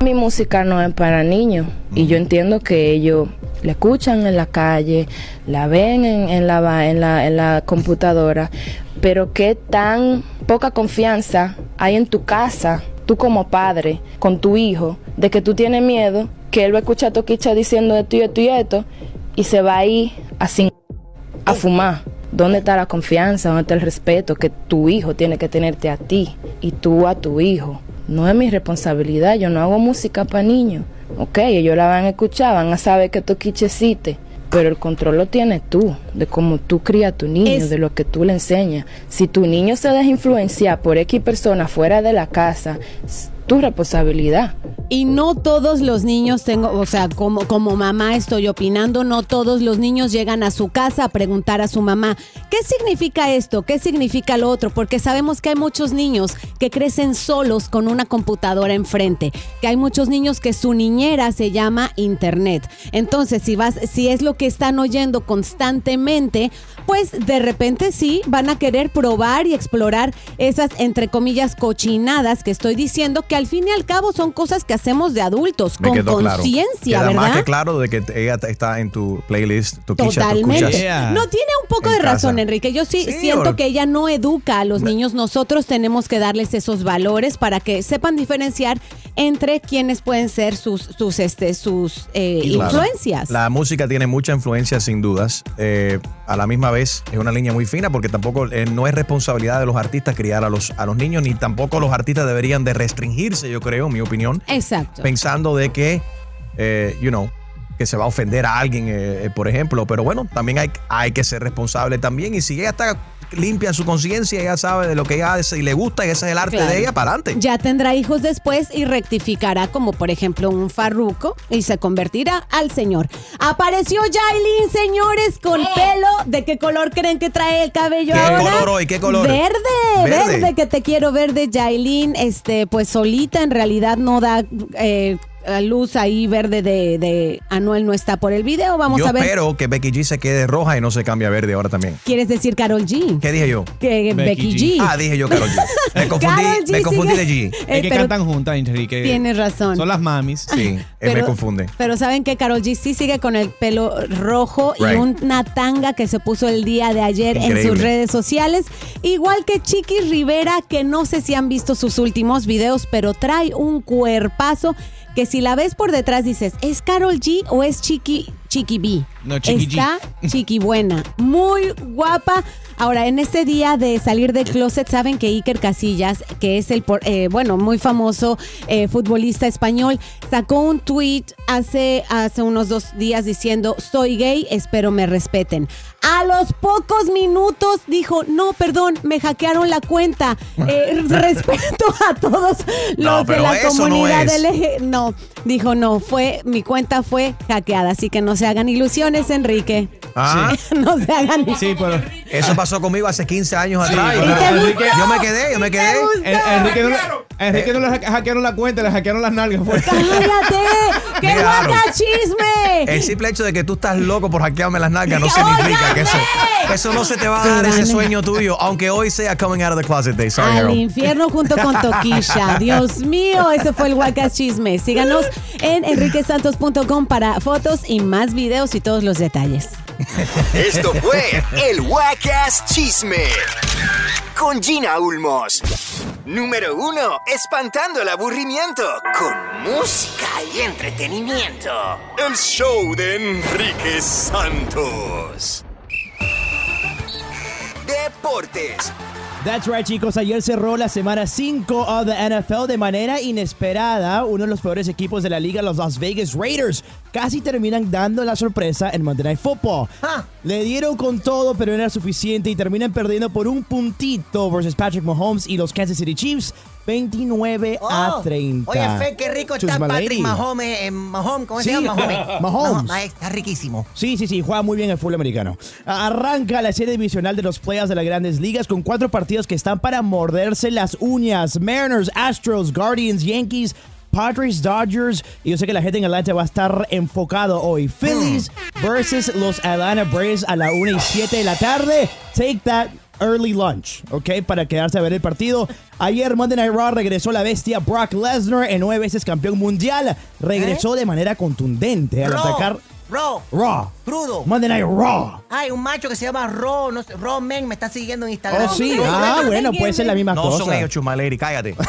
S30: Mi música no es para niños y yo entiendo que ellos la escuchan en la calle, la ven en, en la, en, la, en la computadora, pero qué tan poca confianza hay en tu casa, tú como padre, con tu hijo, de que tú tienes miedo que él va a escuchar a Toquicha diciendo esto y esto y esto y se va a ir a, sin- a fumar. ¿Dónde está la confianza? ¿Dónde está el respeto que tu hijo tiene que tenerte a ti y tú a tu hijo? No es mi responsabilidad, yo no hago música para niños. Ok, ellos la van a escuchar, van a saber que Toquicha existe, pero el control lo tienes tú, de cómo tú crías a tu niño,
S3: Es-
S30: de lo que tú le enseñas. Si tu niño se deja influenciar por X persona fuera de la casa, tu responsabilidad.
S3: Y no todos los niños, tengo, o sea, como, como mamá estoy opinando, no todos los niños llegan a su casa a preguntar a su mamá, ¿qué significa esto? ¿Qué significa lo otro? Porque sabemos que hay muchos niños que crecen solos con una computadora enfrente, que hay muchos niños que su niñera se llama Internet. Entonces, si vas, si es lo que están oyendo constantemente, pues de repente sí van a querer probar y explorar esas, entre comillas, cochinadas que estoy diciendo, que al fin y al cabo son cosas que hacemos de adultos,
S2: Me
S3: con
S2: quedó claro.
S3: conciencia,
S2: Queda más
S3: ¿verdad?
S2: que claro de que ella está en tu playlist, tu quicha, tu
S3: Totalmente.
S2: escuchas.
S3: No tiene un poco
S2: En
S3: de
S2: casa.
S3: razón, Enrique. Yo sí,
S2: Sí,
S3: siento que ella no educa a los niños. Nosotros tenemos que darles esos valores para que sepan diferenciar entre quienes pueden ser sus, sus, este, sus eh,
S2: Claro.
S3: influencias.
S2: La música tiene mucha influencia, sin dudas. Eh, a la misma vez, es una línea muy fina porque tampoco eh, no es responsabilidad de los artistas criar a los, a los niños, ni tampoco los artistas deberían de yo creo, en mi opinión,
S3: Exacto.
S2: pensando de que, eh, you know, que se va a ofender a alguien, eh, eh, por ejemplo. Pero bueno, también hay, hay que ser responsable también. Y si ella está limpia su conciencia, ella sabe de lo que ella hace y le gusta, y ese es el arte
S3: Claro.
S2: de ella, para adelante.
S3: Ya tendrá hijos después y rectificará, como por ejemplo un farruco, y se convertirá al señor. Apareció Jailin, señores, con pelo. ¿De qué color creen que trae el cabello
S2: ¿Qué
S3: ahora?
S2: color hoy? ¿Qué color?
S3: Verde, verde,
S2: Verde.
S3: que te quiero verde, Jailin. Este, pues solita en realidad no da eh, luz ahí verde de, de Anuel no está por el video. Vamos
S2: yo
S3: a ver.
S2: espero que Becky G se quede roja y no se cambie a verde ahora también.
S3: ¿Quieres decir Carol G?
S2: ¿Qué dije yo?
S3: Que Becky, G.
S2: Ah, dije yo Carol G. Me confundí,
S3: Karol G
S2: me confundí
S3: sigue-
S2: de G.
S3: Eh,
S4: Es que
S3: pero
S4: cantan juntas, Enrique.
S3: Tienes razón.
S4: Son las mamis.
S2: Sí, él me
S3: Pero-
S2: confunde.
S3: Pero saben que Carol G sí sigue con el pelo rojo
S2: Right.
S3: y una tanga que se puso el día de ayer en sus redes sociales. Igual que Chiqui Rivera, que no sé si han visto sus últimos videos, pero trae un cuerpazo que si la ves por detrás dices, ¿es Carol G o es Chiqui, Chiqui B?
S4: No, Chiqui.
S3: Está Chiqui buena, muy guapa. Ahora, en este día de salir del closet, saben que Iker Casillas, que es el, eh, bueno, muy famoso eh, futbolista español, sacó un tweet hace, hace unos dos días diciendo, soy gay, espero me respeten. A los pocos minutos dijo, no, perdón, me hackearon la cuenta. Eh, respeto a todos
S2: No,
S3: los de
S2: pero
S3: la
S2: no
S3: comunidad. LG. No, dijo, no, fue, mi cuenta fue hackeada, así que no se hagan ilusiones, Enrique.
S2: Ah.
S3: no se hagan
S4: Sí, pero.
S2: Eso pasó conmigo hace 15 años
S4: Sí,
S2: atrás. Yo-
S4: Enrique-
S2: yo me quedé, yo me quedé.
S4: En- Enrique no, le- Enrique no le hacke- hackearon la cuenta, le hackearon las nalgas. fue.
S3: ¡Cállate! ¡Qué
S2: Claro.
S3: guaca chisme!
S2: El simple hecho de que tú estás loco por hackearme las nalgas no significa que eso, eso no se te va a dar ese sueño tuyo, aunque hoy sea coming out of the closet day. Sorry,
S3: Al
S2: Harold.
S3: infierno junto con Toquisha. Dios mío, ese fue el Wacas Chisme. Síganos en enriquesantos.com para fotos y más videos y todos los detalles.
S1: Esto fue el Wacas Chisme con Gina Ulmos. Número uno, espantando el aburrimiento con música y entretenimiento. El show de Enrique Santos. Deportes.
S31: That's right, chicos. Ayer cerró la semana 5 of the NFL de manera inesperada. Uno de los peores equipos de la liga, los Las Vegas Raiders, casi terminan dando la sorpresa en Monday Night Football. Le dieron con todo, pero no era suficiente y terminan perdiendo por un puntito versus Patrick Mahomes y los Kansas City Chiefs, 29 a 30.
S21: Oh, Oye, Fe, qué rico está Patrick. Mahomes. eh, Mahomes, ¿cómo
S31: Sí.
S21: se llama? Mahomes.
S31: Mahomes.
S21: Mahomes, Está riquísimo.
S31: Sí, sí, sí, juega muy bien el fútbol americano. Arranca la serie divisional de los playoffs de las grandes ligas con cuatro partidos que están para morderse las uñas. Mariners, Astros, Guardians, Yankees, Padres, Dodgers. Y yo sé que la gente en Atlanta va a estar enfocado hoy. Phillies versus los Atlanta Braves a la 1 y 7 de la tarde. Take that early lunch, ¿ok? Para quedarse a ver el partido. Ayer Monday Night Raw regresó la bestia Brock Lesnar, en nueve veces campeón mundial. Regresó de manera contundente al atacar
S21: Raw.
S31: Raw.
S21: Crudo.
S31: Monday Night Raw.
S21: Ay, un macho que se llama Raw, no sé, Raw Men me está siguiendo en Instagram.
S31: Oh, sí. Ah, bueno, puede ser la misma
S2: no
S31: cosa.
S2: son ellos, Chuma Lady, cállate.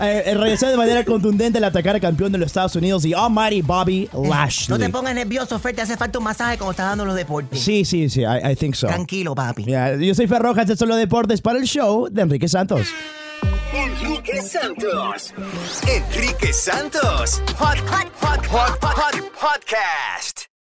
S31: Eh, eh, regresó de manera contundente al atacar al campeón de los Estados Unidos, y Almighty Bobby Lashley.
S21: No te pongas nervioso, Fer, te hace falta un masaje como estás dando los deportes.
S31: Sí, sí, sí, I, I think so.
S21: Tranquilo, papi.
S31: Yeah, yo soy Fer Rojas, estos son los deportes para el show de Enrique Santos.
S1: Enrique Santos. Enrique Santos. Hot, hot, hot, hot, hot, podcast.